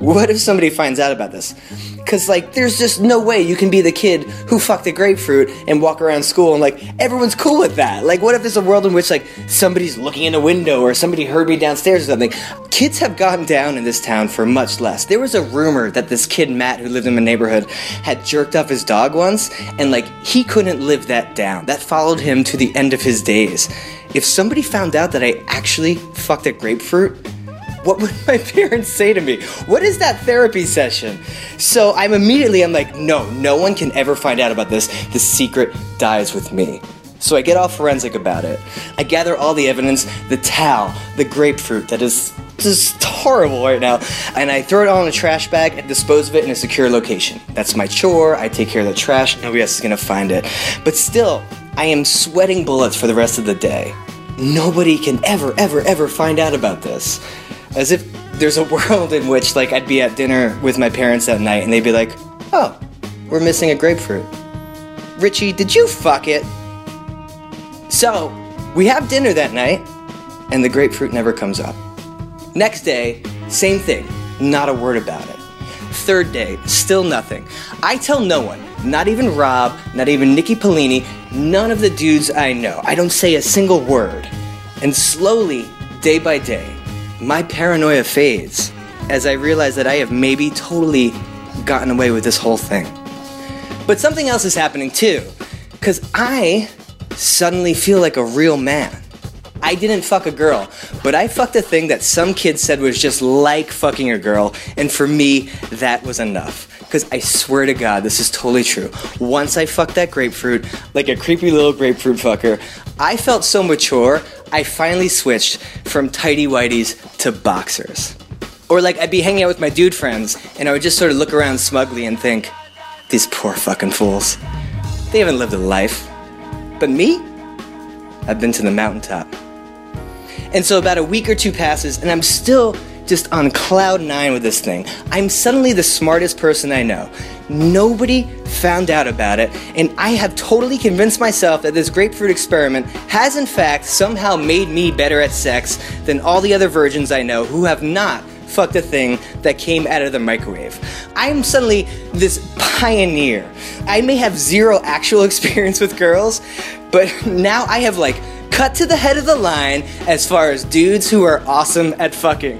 What if somebody finds out about this? Because, like, there's just no way you can be the kid who fucked a grapefruit and walk around school and, like, everyone's cool with that. Like, what if there's a world in which, like, somebody's looking in a window or somebody heard me downstairs or something? Kids have gotten down in this town for much less. There was a rumor that this kid, Matt, who lived in my neighborhood, had jerked off his dog once, and, like, he couldn't live that down. That followed him to the end of his days. If somebody found out that I actually fucked a grapefruit, what would my [LAUGHS] parents say to me? What is that therapy session? So I'm immediately, I'm like, no, no one can ever find out about this. The secret dies with me. So I get all forensic about it. I gather all the evidence, the towel, the grapefruit that is just horrible right now, and I throw it all in a trash bag and dispose of it in a secure location. That's my chore. I take care of the trash. Nobody else is gonna find it. But still, I am sweating bullets for the rest of the day. Nobody can ever, ever, ever find out about this. As if there's a [LAUGHS] world in which, like, I'd be at dinner with my parents that night and they'd be like, oh, we're missing a grapefruit. Richie, did you fuck it? So, we have dinner that night, and the grapefruit never comes up. Next day, same thing, not a word about it. Third day, still nothing. I tell no one, not even Rob, not even Nikki Polini, none of the dudes I know. I don't say a single word. And slowly, day by day, my paranoia fades as I realize that I have maybe totally gotten away with this whole thing. But something else is happening too, because I suddenly feel like a real man. I didn't fuck a girl, but I fucked a thing that some kids said was just like fucking a girl, and for me, that was enough. Because I swear to God, this is totally true. Once I fucked that grapefruit, like a creepy little grapefruit fucker, I felt so mature, I finally switched from tidy whities to boxers. Or like I'd be hanging out with my dude friends, and I would just sort of look around smugly and think, these poor fucking fools. They haven't lived a life. But me? I've been to the mountaintop. And so about a week or two passes, and I'm still just on cloud nine with this thing. I'm suddenly the smartest person I know. Nobody found out about it, and I have totally convinced myself that this grapefruit experiment has, in fact, somehow made me better at sex than all the other virgins I know who have not fucked a thing that came out of the microwave. I am suddenly this pioneer. I may have zero actual [LAUGHS] experience with girls, but now I have like cut to the head of the line as far as dudes who are awesome at fucking.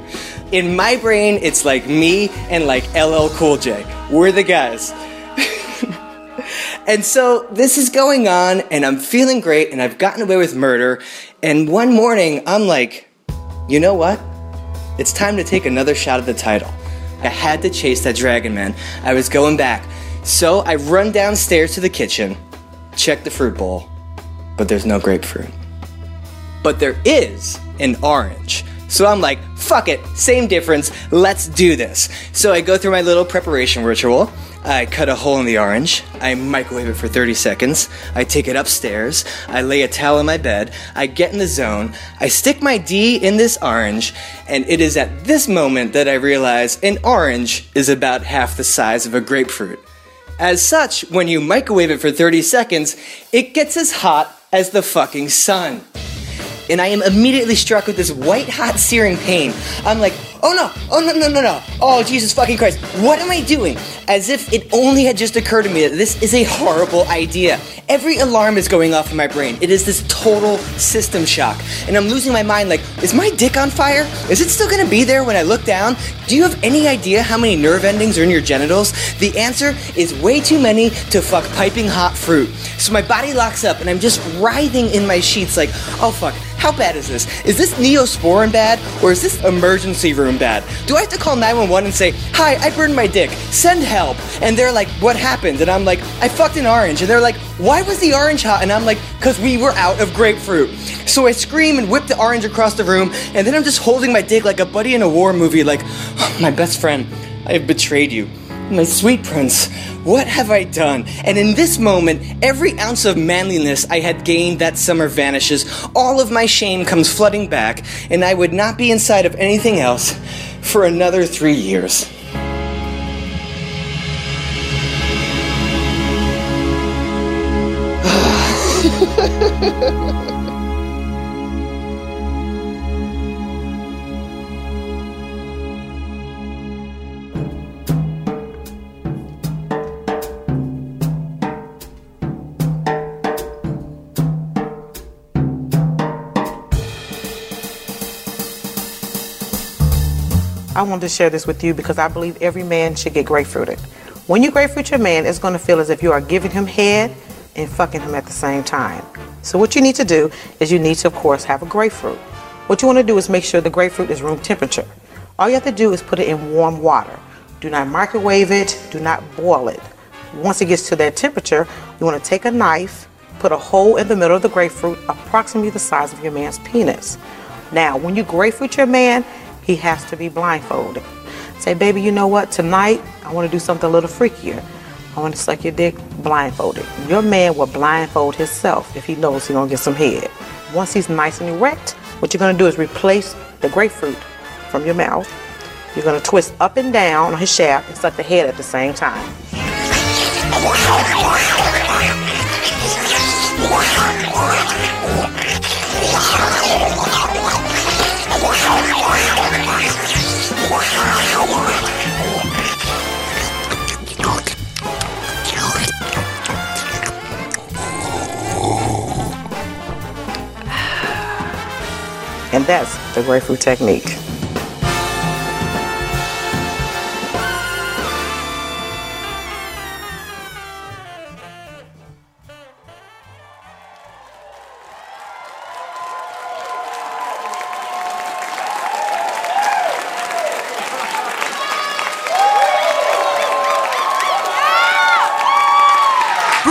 In my brain, it's like me and like LL Cool J. We're the guys. [LAUGHS] and so this is going on, and I'm feeling great, and I've gotten away with murder. And one morning, I'm like, you know what? It's time to take another shot at the title. I had to chase that dragon man. I was going back. So I run downstairs to the kitchen, check the fruit bowl, but there's no grapefruit. But there is an orange. So I'm like, fuck it, same difference, let's do this. So I go through my little preparation ritual. I cut a hole in the orange. I microwave it for 30 seconds. I take it upstairs. I lay a towel in my bed. I get in the zone. I stick my D in this orange. And it is at this moment that I realize an orange is about half the size of a grapefruit. As such, when you microwave it for 30 seconds, it gets as hot as the fucking sun and I am immediately struck with this white hot searing pain. I'm like, oh no, oh no, no, no, no, oh Jesus fucking Christ, what am I doing? As if it only had just occurred to me that this is a horrible idea. Every alarm is going off in my brain. It is this total system shock. And I'm losing my mind like, is my dick on fire? Is it still gonna be there when I look down? Do you have any idea how many nerve endings are in your genitals? The answer is way too many to fuck piping hot fruit. So my body locks up and I'm just writhing in my sheets like, oh fuck, how bad is this? Is this neosporin bad or is this emergency room bad? Do I have to call 911 and say, hi, I burned my dick, send help? And they're like, what happened? And I'm like, I fucked an orange. And they're like, why was the orange hot? And I'm like, because we were out of grapefruit. So I scream and whip the orange across the room, and then I'm just holding my dick like a buddy in a war movie, like, oh, my best friend, I have betrayed you. My sweet prince, what have I done? And in this moment, every ounce of manliness I had gained that summer vanishes. All of my shame comes flooding back, and I would not be inside of anything else for another three years. [SIGHS] [LAUGHS] I wanted to share this with you because I believe every man should get grapefruited. When you grapefruit your man, it's going to feel as if you are giving him head and fucking him at the same time. So what you need to do is you need to, of course, have a grapefruit. What you want to do is make sure the grapefruit is room temperature. All you have to do is put it in warm water. Do not microwave it. Do not boil it. Once it gets to that temperature, you want to take a knife, put a hole in the middle of the grapefruit, approximately the size of your man's penis. Now, when you grapefruit your man, he has to be blindfolded. Say, baby, you know what? Tonight, I want to do something a little freakier. I want to suck your dick blindfolded. Your man will blindfold himself if he knows he's going to get some head. Once he's nice and erect, what you're going to do is replace the grapefruit from your mouth. You're going to twist up and down on his shaft and suck the head at the same time. And that's the grapefruit technique.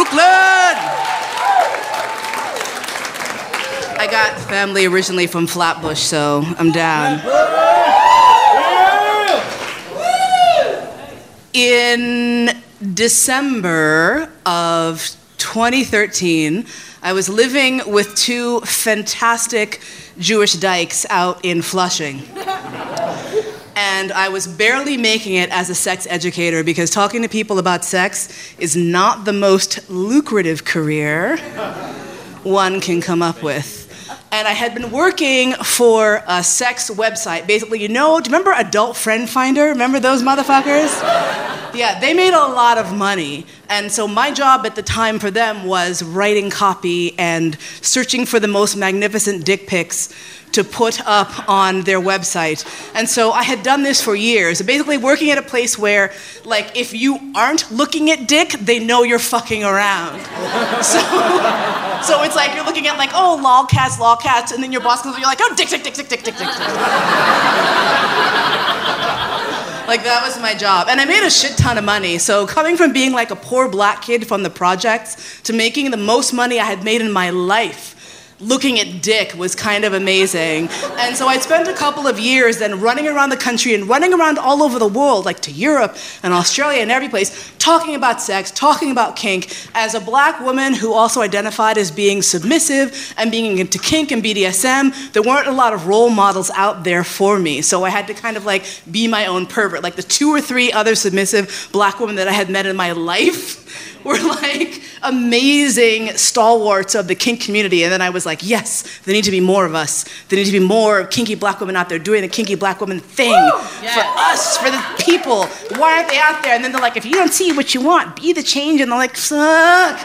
Brooklyn! I got family originally from Flatbush, so I'm down. In December of 2013. I was living with two fantastic Jewish dykes out in Flushing. And I was barely making it as a sex educator because talking to people about sex is not the most lucrative career one can come up with. And I had been working for a sex website. Basically, you know, do you remember Adult Friend Finder? Remember those motherfuckers? yeah, they made a lot of money. And so my job at the time for them was writing copy and searching for the most magnificent dick pics to put up on their website. And so I had done this for years, basically working at a place where, like, if you aren't looking at dick, they know you're fucking around. [LAUGHS] so, so it's like you're looking at, like, oh, lolcats, lolcats, and then your boss comes, and you're like, oh, dick, dick, dick, dick, dick, dick, dick. [LAUGHS] Like that was my job. And I made a shit ton of money. So coming from being like a poor black kid from the projects to making the most money I had made in my life looking at dick was kind of amazing. And so I spent a couple of years then running around the country and running around all over the world, like to Europe and Australia and every place, talking about sex, talking about kink, as a black woman who also identified as being submissive and being into kink and BDSM. There weren't a lot of role models out there for me. So I had to kind of like be my own pervert. Like the two or three other submissive black women that I had met in my [LAUGHS] life [LAUGHS] were like amazing stalwarts of the kink community. And then I was like, yes, there need to be more of us. There need to be more kinky black women out there doing the kinky black woman thing for us, for the people. Why aren't they out there? And then they're like, if you don't see what you want, be the change. And they're like, fuck.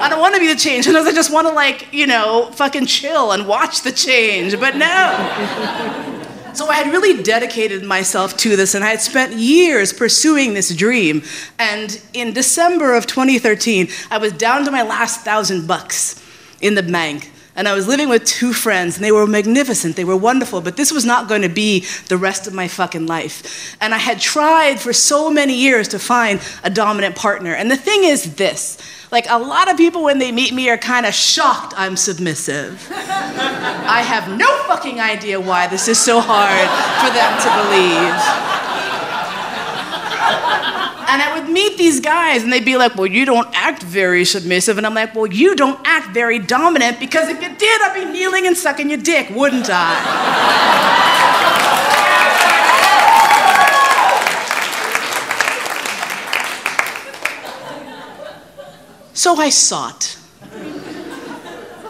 I don't want to be the change. Sometimes [LAUGHS] I just want to like, you know, fucking chill and watch the change. But no. So I had really dedicated myself to this and I had spent years pursuing this dream. And in December of 2013, I was down to my last thousand bucks in the bank. And I was living with two friends, and they were magnificent, they were wonderful, but this was not going to be the rest of my fucking life. And I had tried for so many years to find a dominant partner. And the thing is this like, a lot of people, when they meet me, are kind of shocked I'm submissive. I have no fucking idea why this is so hard for them to believe. And I would meet these guys, and they'd be like, Well, you don't act very submissive. And I'm like, Well, you don't act very dominant because if you did, I'd be kneeling and sucking your dick, wouldn't I? So I sought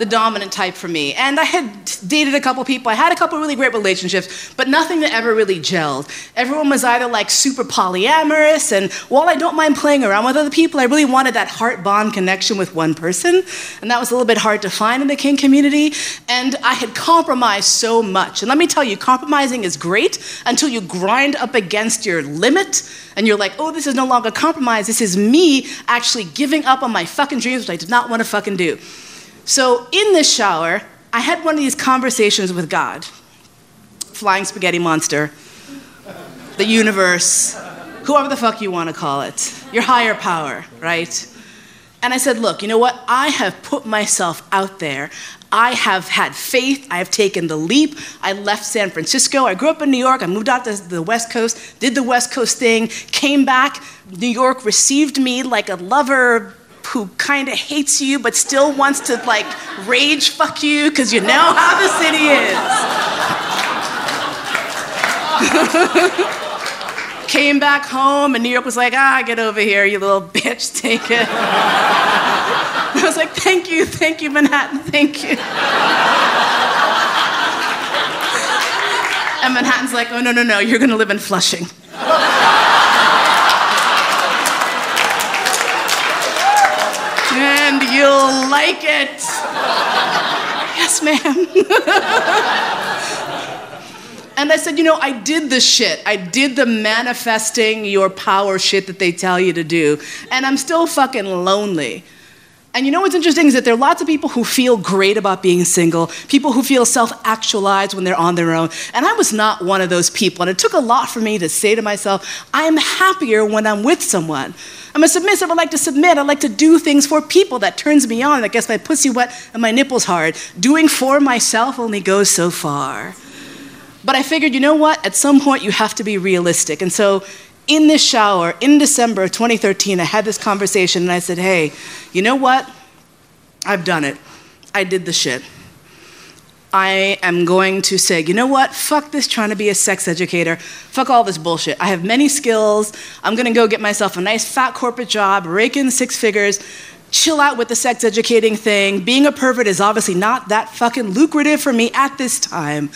the dominant type for me. And I had dated a couple people. I had a couple really great relationships, but nothing that ever really gelled. Everyone was either like super polyamorous, and while I don't mind playing around with other people, I really wanted that heart bond connection with one person. And that was a little bit hard to find in the kink community. And I had compromised so much. And let me tell you, compromising is great until you grind up against your limit and you're like, oh, this is no longer compromise. This is me actually giving up on my fucking dreams, which I did not want to fucking do. So in this shower, I had one of these conversations with God flying spaghetti monster, the universe, whoever the fuck you want to call it, your higher power, right? And I said, Look, you know what? I have put myself out there. I have had faith. I have taken the leap. I left San Francisco. I grew up in New York. I moved out to the West Coast, did the West Coast thing, came back. New York received me like a lover who kind of hates you but still wants to like rage fuck you because you know how the city is. [LAUGHS] Came back home and New York was like, ah, get over here, you little bitch, take it. [LAUGHS] I was like, thank you, thank you, Manhattan, thank you. [LAUGHS] And Manhattan's like, oh, no, no, no, you're gonna live in Flushing. You'll like it. yes, ma'am. and I said, you know, I did the shit. I did the manifesting your power shit that they tell you to do. And I'm still fucking lonely. And you know what's interesting is that there are lots of people who feel great about being single, people who feel self actualized when they're on their own. And I was not one of those people. And it took a lot for me to say to myself, I am happier when I'm with someone. I'm a submissive. I like to submit. I like to do things for people. That turns me on. That gets my pussy wet and my nipples hard. Doing for myself only goes so far. But I figured, you know what? At some point, you have to be realistic. And so in this shower in December of 2013, I had this conversation and I said, hey, you know what? I've done it. I did the shit. I am going to say, you know what? Fuck this trying to be a sex educator. Fuck all this bullshit. I have many skills. I'm gonna go get myself a nice fat corporate job, rake in six figures, chill out with the sex educating thing. Being a pervert is obviously not that fucking lucrative for me at this time.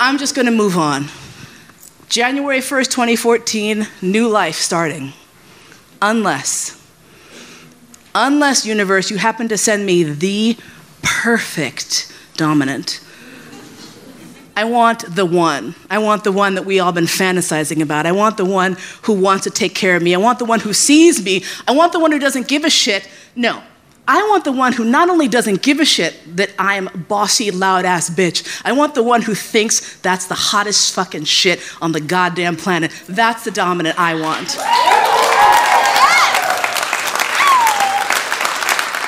I'm just gonna move on. January 1st, 2014, new life starting. Unless, unless, universe, you happen to send me the perfect dominant. I want the one. I want the one that we all been fantasizing about. I want the one who wants to take care of me. I want the one who sees me. I want the one who doesn't give a shit. No. I want the one who not only doesn't give a shit that I'm bossy, loud ass bitch. I want the one who thinks that's the hottest fucking shit on the goddamn planet. That's the dominant I want.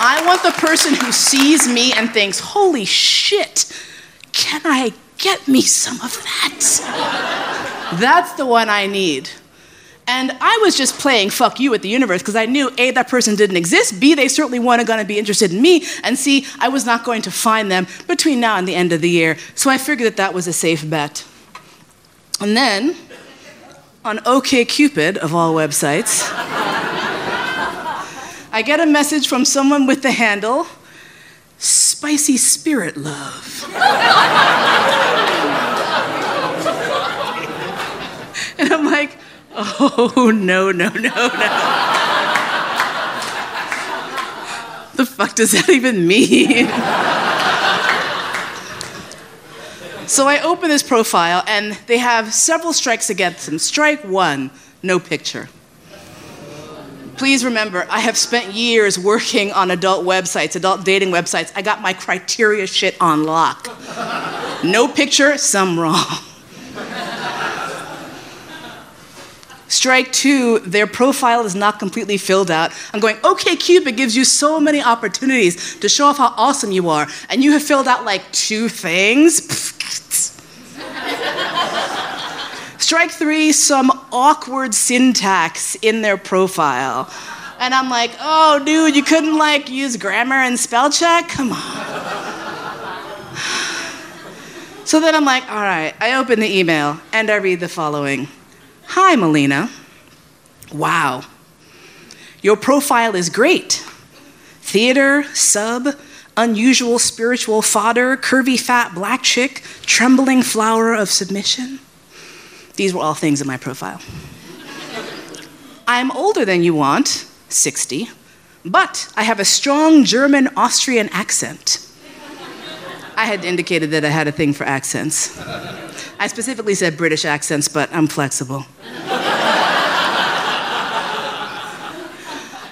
I want the person who sees me and thinks, holy shit, can I get me some of that? That's the one I need. And I was just playing fuck you at the universe because I knew A, that person didn't exist, B, they certainly weren't going to be interested in me, and C, I was not going to find them between now and the end of the year. So I figured that that was a safe bet. And then, on OKCupid, of all websites, I get a message from someone with the handle Spicy Spirit Love. [LAUGHS] and I'm like, oh, no, no, no, no. the fuck does that even mean? so I open this profile and they have several strikes against them. Strike one, no picture. Please remember, I have spent years working on adult websites, adult dating websites. I got my criteria shit on lock. No picture, some wrong. Strike two, their profile is not completely filled out. I'm going, OKCupid gives you so many opportunities to show off how awesome you are, and you have filled out like two things. [LAUGHS] Strike three, some awkward syntax in their profile. And I'm like, oh, dude, you couldn't like use grammar and spell check? Come on. So then I'm like, all right, I open the email and I read the following Hi, Melina. Wow. Your profile is great. Theater, sub, unusual spiritual fodder, curvy fat black chick, trembling flower of submission. These were all things in my profile. I'm older than you want, 60, but I have a strong German Austrian accent. I had indicated that I had a thing for accents. I specifically said British accents, but I'm flexible.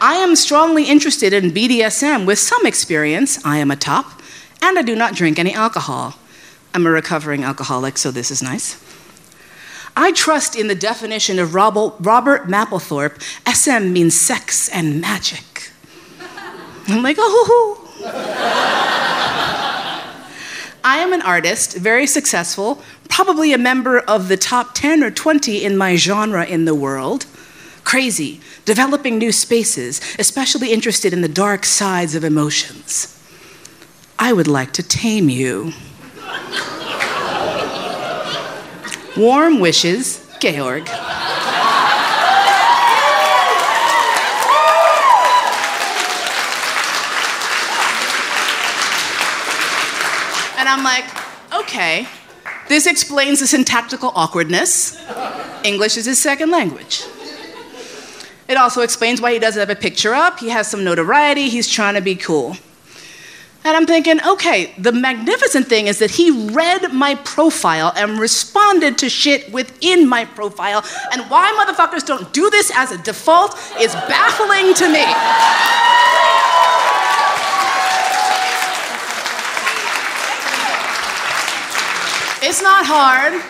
I am strongly interested in BDSM with some experience. I am a top, and I do not drink any alcohol. I'm a recovering alcoholic, so this is nice. I trust in the definition of Robert, Mapplethorpe SM means sex and magic. I'm like, oh. I am an artist, very successful, probably a member of the top 10 or 20 in my genre in the world. Crazy, developing new spaces, especially interested in the dark sides of emotions. I would like to tame you. Warm wishes, Georg. I'm like, okay, this explains the syntactical awkwardness. English is his second language. It also explains why he doesn't have a picture up. He has some notoriety. He's trying to be cool. And I'm thinking, okay, the magnificent thing is that he read my profile and responded to shit within my profile. And why motherfuckers don't do this as a default is baffling to me. It's not hard.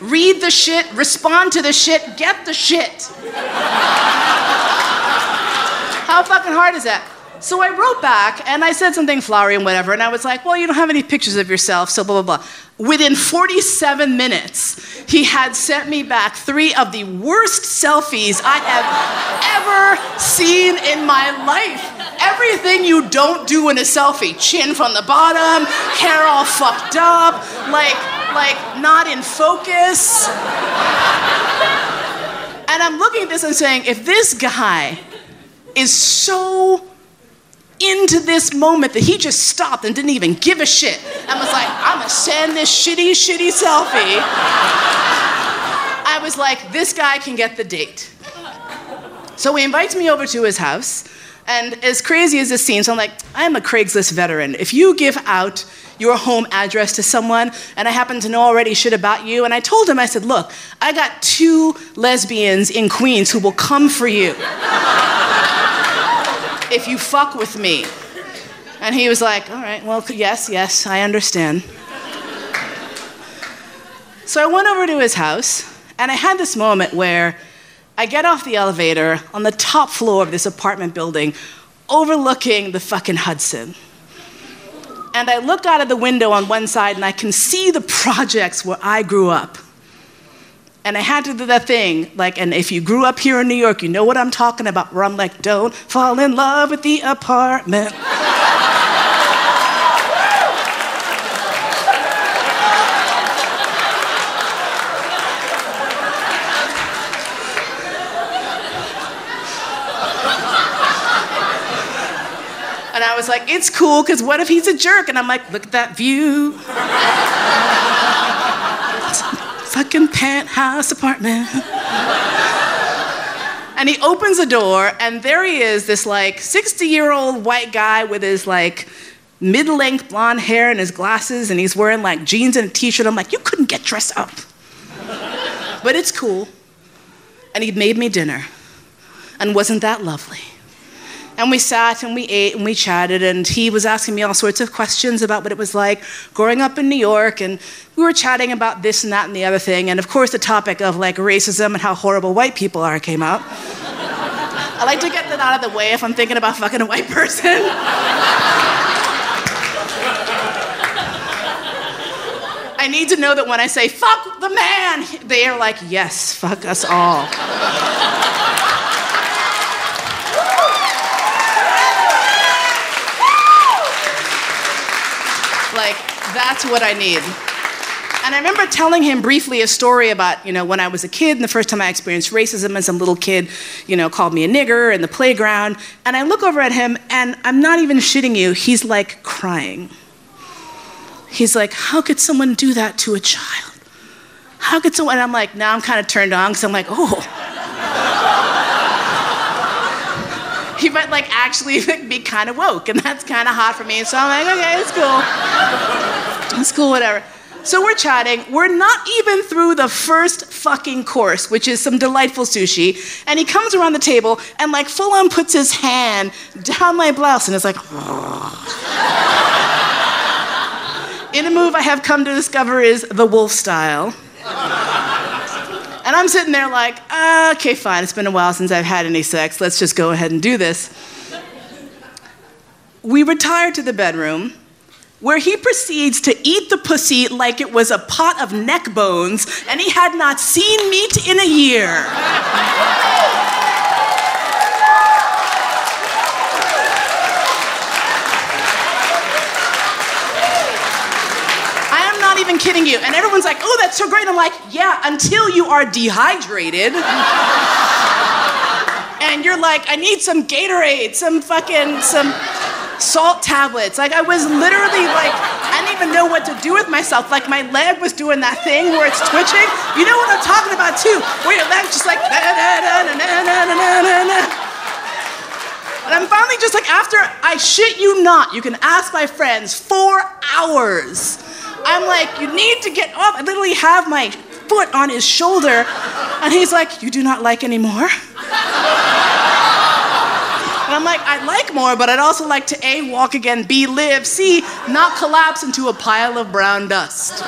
Read the shit, respond to the shit, get the shit. How fucking hard is that? So I wrote back and I said something flowery and whatever, and I was like, well, you don't have any pictures of yourself, so blah, blah, blah. Within 47 minutes, he had sent me back three of the worst selfies I have ever seen in my life. Everything you don't do in a selfie chin from the bottom, hair all fucked up, like, like not in focus. And I'm looking at this and saying, if this guy is so into this moment that he just stopped and didn't even give a shit and was like, I'm gonna send this shitty, shitty selfie. I was like, this guy can get the date. So he invites me over to his house, and as crazy as this seems, I'm like, I'm a Craigslist veteran. If you give out your home address to someone, and I happen to know already shit about you, and I told him, I said, look, I got two lesbians in Queens who will come for you if you fuck with me. And he was like, all right, well, yes, yes, I understand. So I went over to his house, and I had this moment where I get off the elevator on the top floor of this apartment building, overlooking the fucking Hudson. And I look out of the window on one side, and I can see the projects where I grew up. And I had to do that thing, like, and if you grew up here in New York, you know what I'm talking about, where I'm like, don't fall in love with the apartment. And I was like, it's cool, because what if he's a jerk? And I'm like, look at that view. Fucking penthouse apartment. and he opens the door, and there he is, this like 60 year old white guy with his like mid length blonde hair and his glasses, and he's wearing like jeans and a t shirt. I'm like, you couldn't get dressed up. but it's cool. And he'd made me dinner. And wasn't that lovely? And we sat and we ate and we chatted, and he was asking me all sorts of questions about what it was like growing up in New York. And we were chatting about this and that and the other thing. And of course, the topic of like racism and how horrible white people are came up. [LAUGHS] I like to get that out of the way if I'm thinking about fucking a white person. [LAUGHS] I need to know that when I say, fuck the man, they are like, yes, fuck us all. like, that's what I need. And I remember telling him briefly a story about, you know, when I was a kid and the first time I experienced racism and some little kid, you know, called me a nigger in the playground. And I look over at him and I'm not even shitting you, he's like crying. He's like, how could someone do that to a child? How could someone? And I'm like, now I'm kind of turned on because I'm like, oh. [LAUGHS] he might like actually [LAUGHS] be kind of woke, and that's kind of hot for me. So I'm like, okay, it's cool. It's cool, whatever. So we're chatting. We're not even through the first fucking course, which is some delightful sushi. And he comes around the table and like full on puts his hand down my blouse and is like, in a move I have come to discover is the wolf style. And I'm sitting there like, okay, fine. It's been a while since I've had any sex. Let's just go ahead and do this. We retire to the bedroom where he proceeds to eat the pussy like it was a pot of neck bones and he had not seen meat in a year. I am not even kidding you. And everyone's like, oh, that's so great. I'm like, yeah, until you are dehydrated. [LAUGHS] and you're like, I need some Gatorade, some fucking, some salt tablets. Like I was literally like, I didn't even know what to do with myself. Like my leg was doing that thing where it's twitching. You know what I'm talking about too, where your leg's just like na na na na na na na na. And I'm finally just like, after I shit you not, you can ask my friends, four hours. I'm like, you need to get off. I literally have my foot on his shoulder, and he's like, you do not like anymore? And I'm like, I'd like more, but I'd also like to A, walk again, B, live, C, not collapse into a pile of brown dust.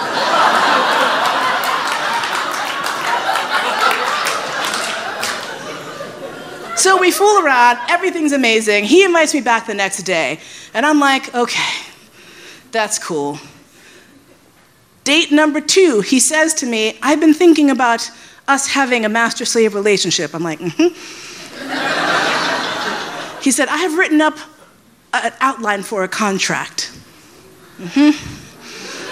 So we fool around, everything's amazing. He invites me back the next day, and I'm like, okay, that's cool. Date number two, he says to me, I've been thinking about us having a master slave relationship. I'm like, mm hmm. He said, I have written up an outline for a contract. Mm hmm.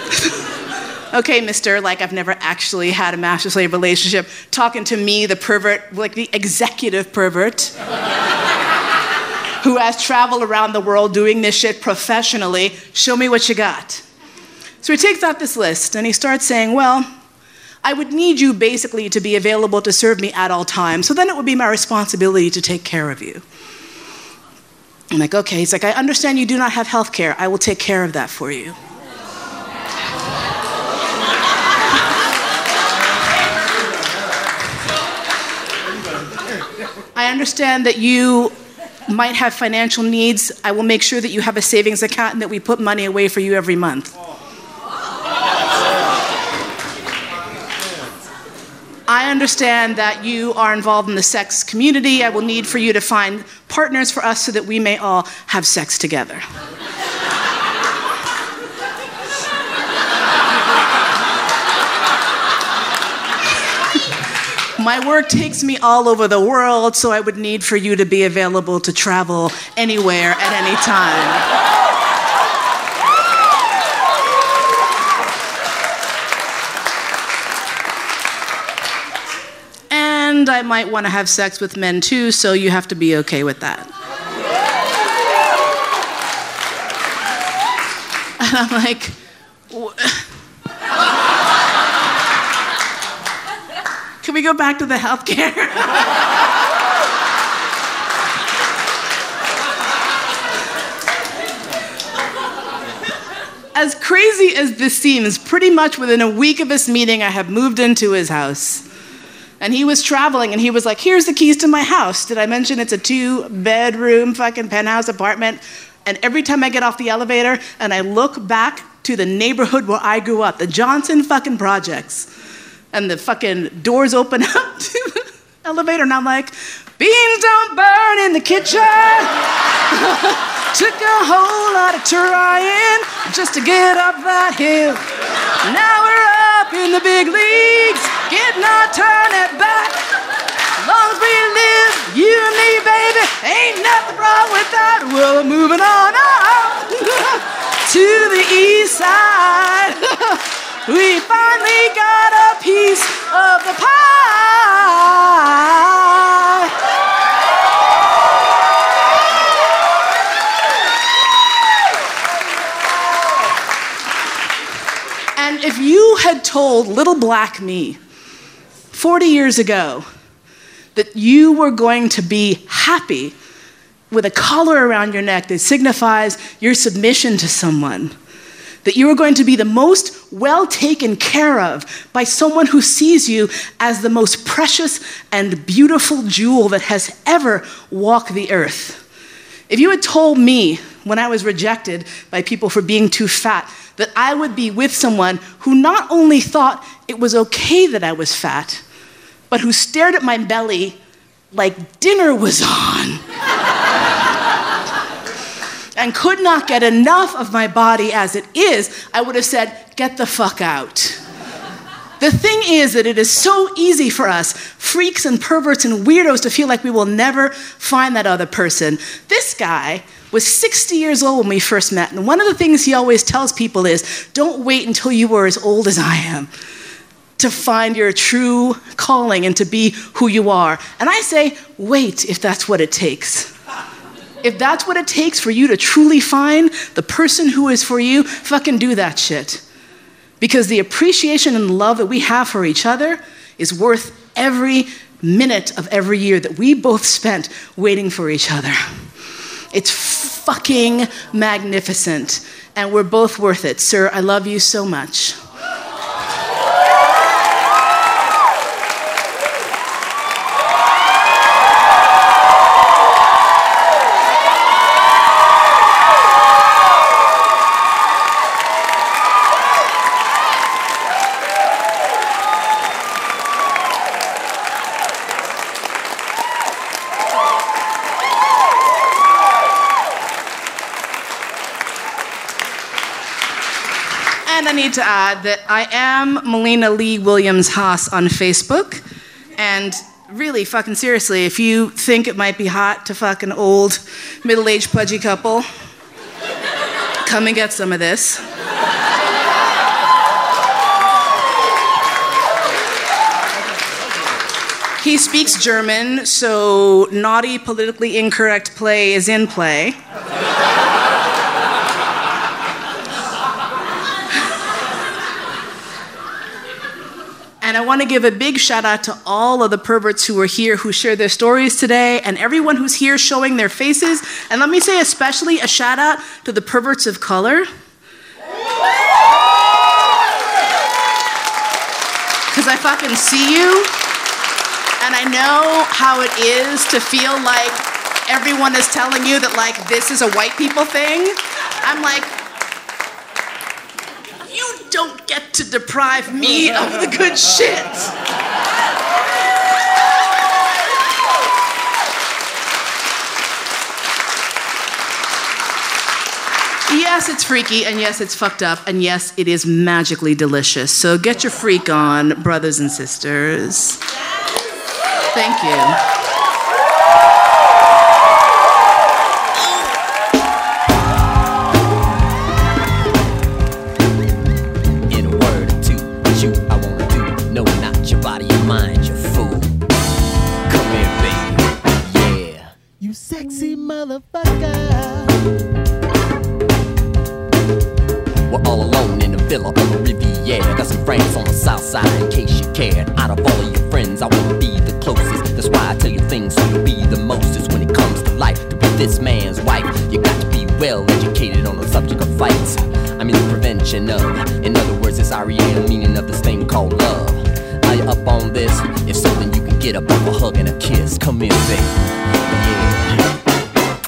[LAUGHS] okay, mister, like I've never actually had a master slave relationship. Talking to me, the pervert, like the executive pervert, who has traveled around the world doing this shit professionally. Show me what you got. So he takes out this list and he starts saying, Well, I would need you basically to be available to serve me at all times. So then it would be my responsibility to take care of you. I'm like, okay. He's like, I understand you do not have health care. I will take care of that for you. I understand that you might have financial needs. I will make sure that you have a savings account and that we put money away for you every month. I understand that you are involved in the sex community. I will need for you to find partners for us so that we may all have sex together. My work takes me all over the world, so I would need for you to be available to travel anywhere at any time. And I might want to have sex with men too, so you have to be okay with that. [LAUGHS] And I'm like, [LAUGHS] can we go back to the healthcare? [LAUGHS] as crazy as this seems, pretty much within a week of this meeting, I have moved into his house. And he was traveling and he was like, Here's the keys to my house. Did I mention it's a two bedroom fucking penthouse apartment? And every time I get off the elevator and I look back to the neighborhood where I grew up, the Johnson fucking projects, and the fucking doors open [LAUGHS] up to the elevator, and I'm like, Beans don't burn in the kitchen. [LAUGHS] Took a whole lot of trying just to get up that hill. Now we're up in the big leagues, getting our turn at bat. Long as we live, you and me, baby, ain't nothing wrong with that. Well, we're moving on up [LAUGHS] to the east side. [LAUGHS] we finally got a piece of the pie. And if you had told little black me 40 years ago that you were going to be happy with a collar around your neck that signifies your submission to someone, that you were going to be the most well taken care of by someone who sees you as the most precious and beautiful jewel that has ever walked the earth. If you had told me when I was rejected by people for being too fat that I would be with someone who not only thought it was okay that I was fat, but who stared at my belly like dinner was on and could not get enough of my body as it is, I would have said, Get the fuck out. The thing is that it is so easy for us, freaks and perverts and weirdos, to feel like we will never find that other person. This guy was 60 years old when we first met, and one of the things he always tells people is don't wait until you are as old as I am to find your true calling and to be who you are. And I say, wait if that's what it takes. If that's what it takes for you to truly find the person who is for you, fucking do that shit. Because the appreciation and love that we have for each other is worth every minute of every year that we both spent waiting for each other. It's fucking magnificent, and we're both worth it. Sir, I love you so much. Need to add that I am Melina Lee Williams Haas on Facebook. And really, fucking seriously, if you think it might be hot to fuck an old, middle aged, pudgy couple, come and get some of this. He speaks German, so naughty, politically incorrect play is in play. Want to give a big shout out to all of the perverts who are here who share their stories today and everyone who's here showing their faces. And let me say, especially a shout out to the perverts of color. Because I fucking see you. And I know how it is to feel like everyone is telling you that, like, this is a white people thing. I'm like, don't get to deprive me of the good shit. Yes, it's freaky, and yes, it's fucked up, and yes, it is magically delicious. So get your freak on, brothers and sisters. Thank you. It's meaning of this thing called love. Are you up on this? If so, then you can get up off a hug and a kiss. Come here, baby. Yeah.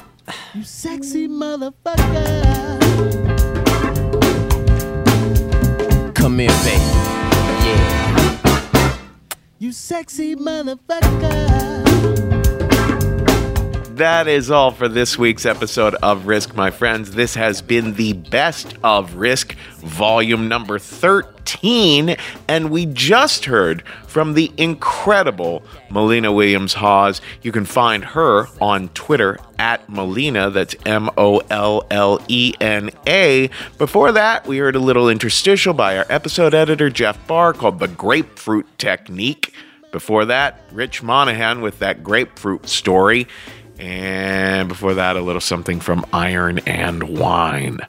You sexy motherfucker. Come here, baby. Yeah. You sexy motherfucker. That is all for this week's episode of Risk, my friends. This has been the best of Risk, volume number 13. And we just heard from the incredible Mollena Williams Haas. You can find her on Twitter at Mollena, that's M O L L E N A. Before that, we heard a little interstitial by our episode editor, Jeff Barr, called The Grapefruit Technique. Before that, Rich Monahan with that grapefruit story. And before that, a little something from Iron and Wine.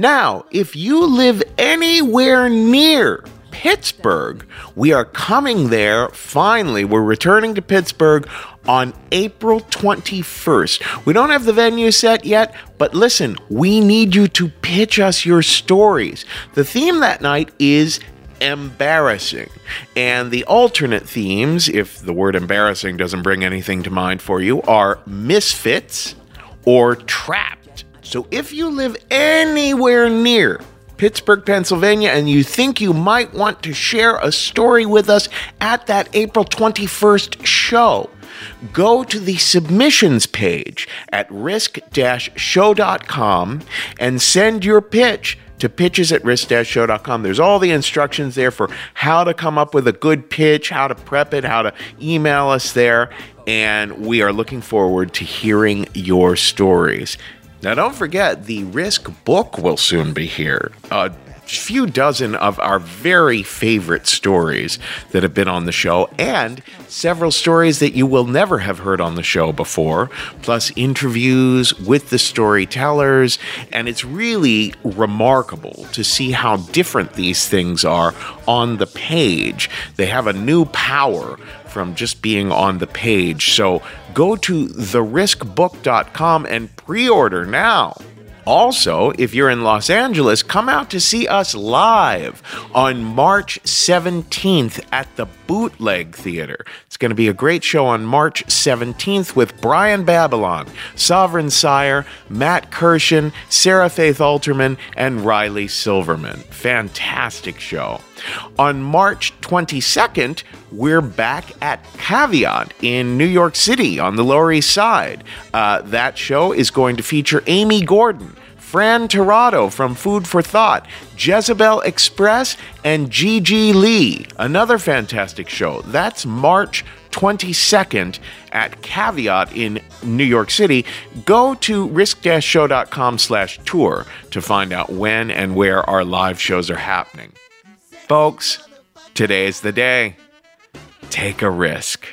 Now, if you live anywhere near Pittsburgh, we are coming there finally. We're returning to Pittsburgh on April 21st. We don't have the venue set yet, but listen, we need you to pitch us your stories. The theme that night is embarrassing. And the alternate themes, if the word embarrassing doesn't bring anything to mind for you, are misfits or trapped. So if you live anywhere near Pittsburgh, Pennsylvania, and you think you might want to share a story with us at that April 21st show, go to the submissions page at risk-show.com and send your pitch to pitches at risk-show.com. There's all the instructions there for how to come up with a good pitch, how to prep it, how to email us there, and we are looking forward to hearing your stories. Now, don't forget, the Risk book will soon be here. A few dozen of our very favorite stories that have been on the show, and several stories that you will never have heard on the show before, plus interviews with the storytellers. And it's really remarkable to see how different these things are on the page. They have a new power from just being on the page. So go to theriskbook.com and pre order now. Also, if you're in Los Angeles, come out to see us live on March 17th at the Bootleg Theater. Going to be a great show on March 17th with Brian Babylon, Sovereign Syre, Matt Kirshen, Sarah Faith Alterman, and Riley Silverman. Fantastic show. On March 22nd, we're back at Caveat in New York City on the Lower East Side. Uh, that show is going to feature Amy Gordon Fran Tirado from Food 4 Thot, Jezebel Express, and Gigi Lee. Another fantastic show. That's March 22nd at Caveat in New York City. Go to risk-show.com slash tour to find out when and where our live shows are happening. Folks, today's the day. Take a risk.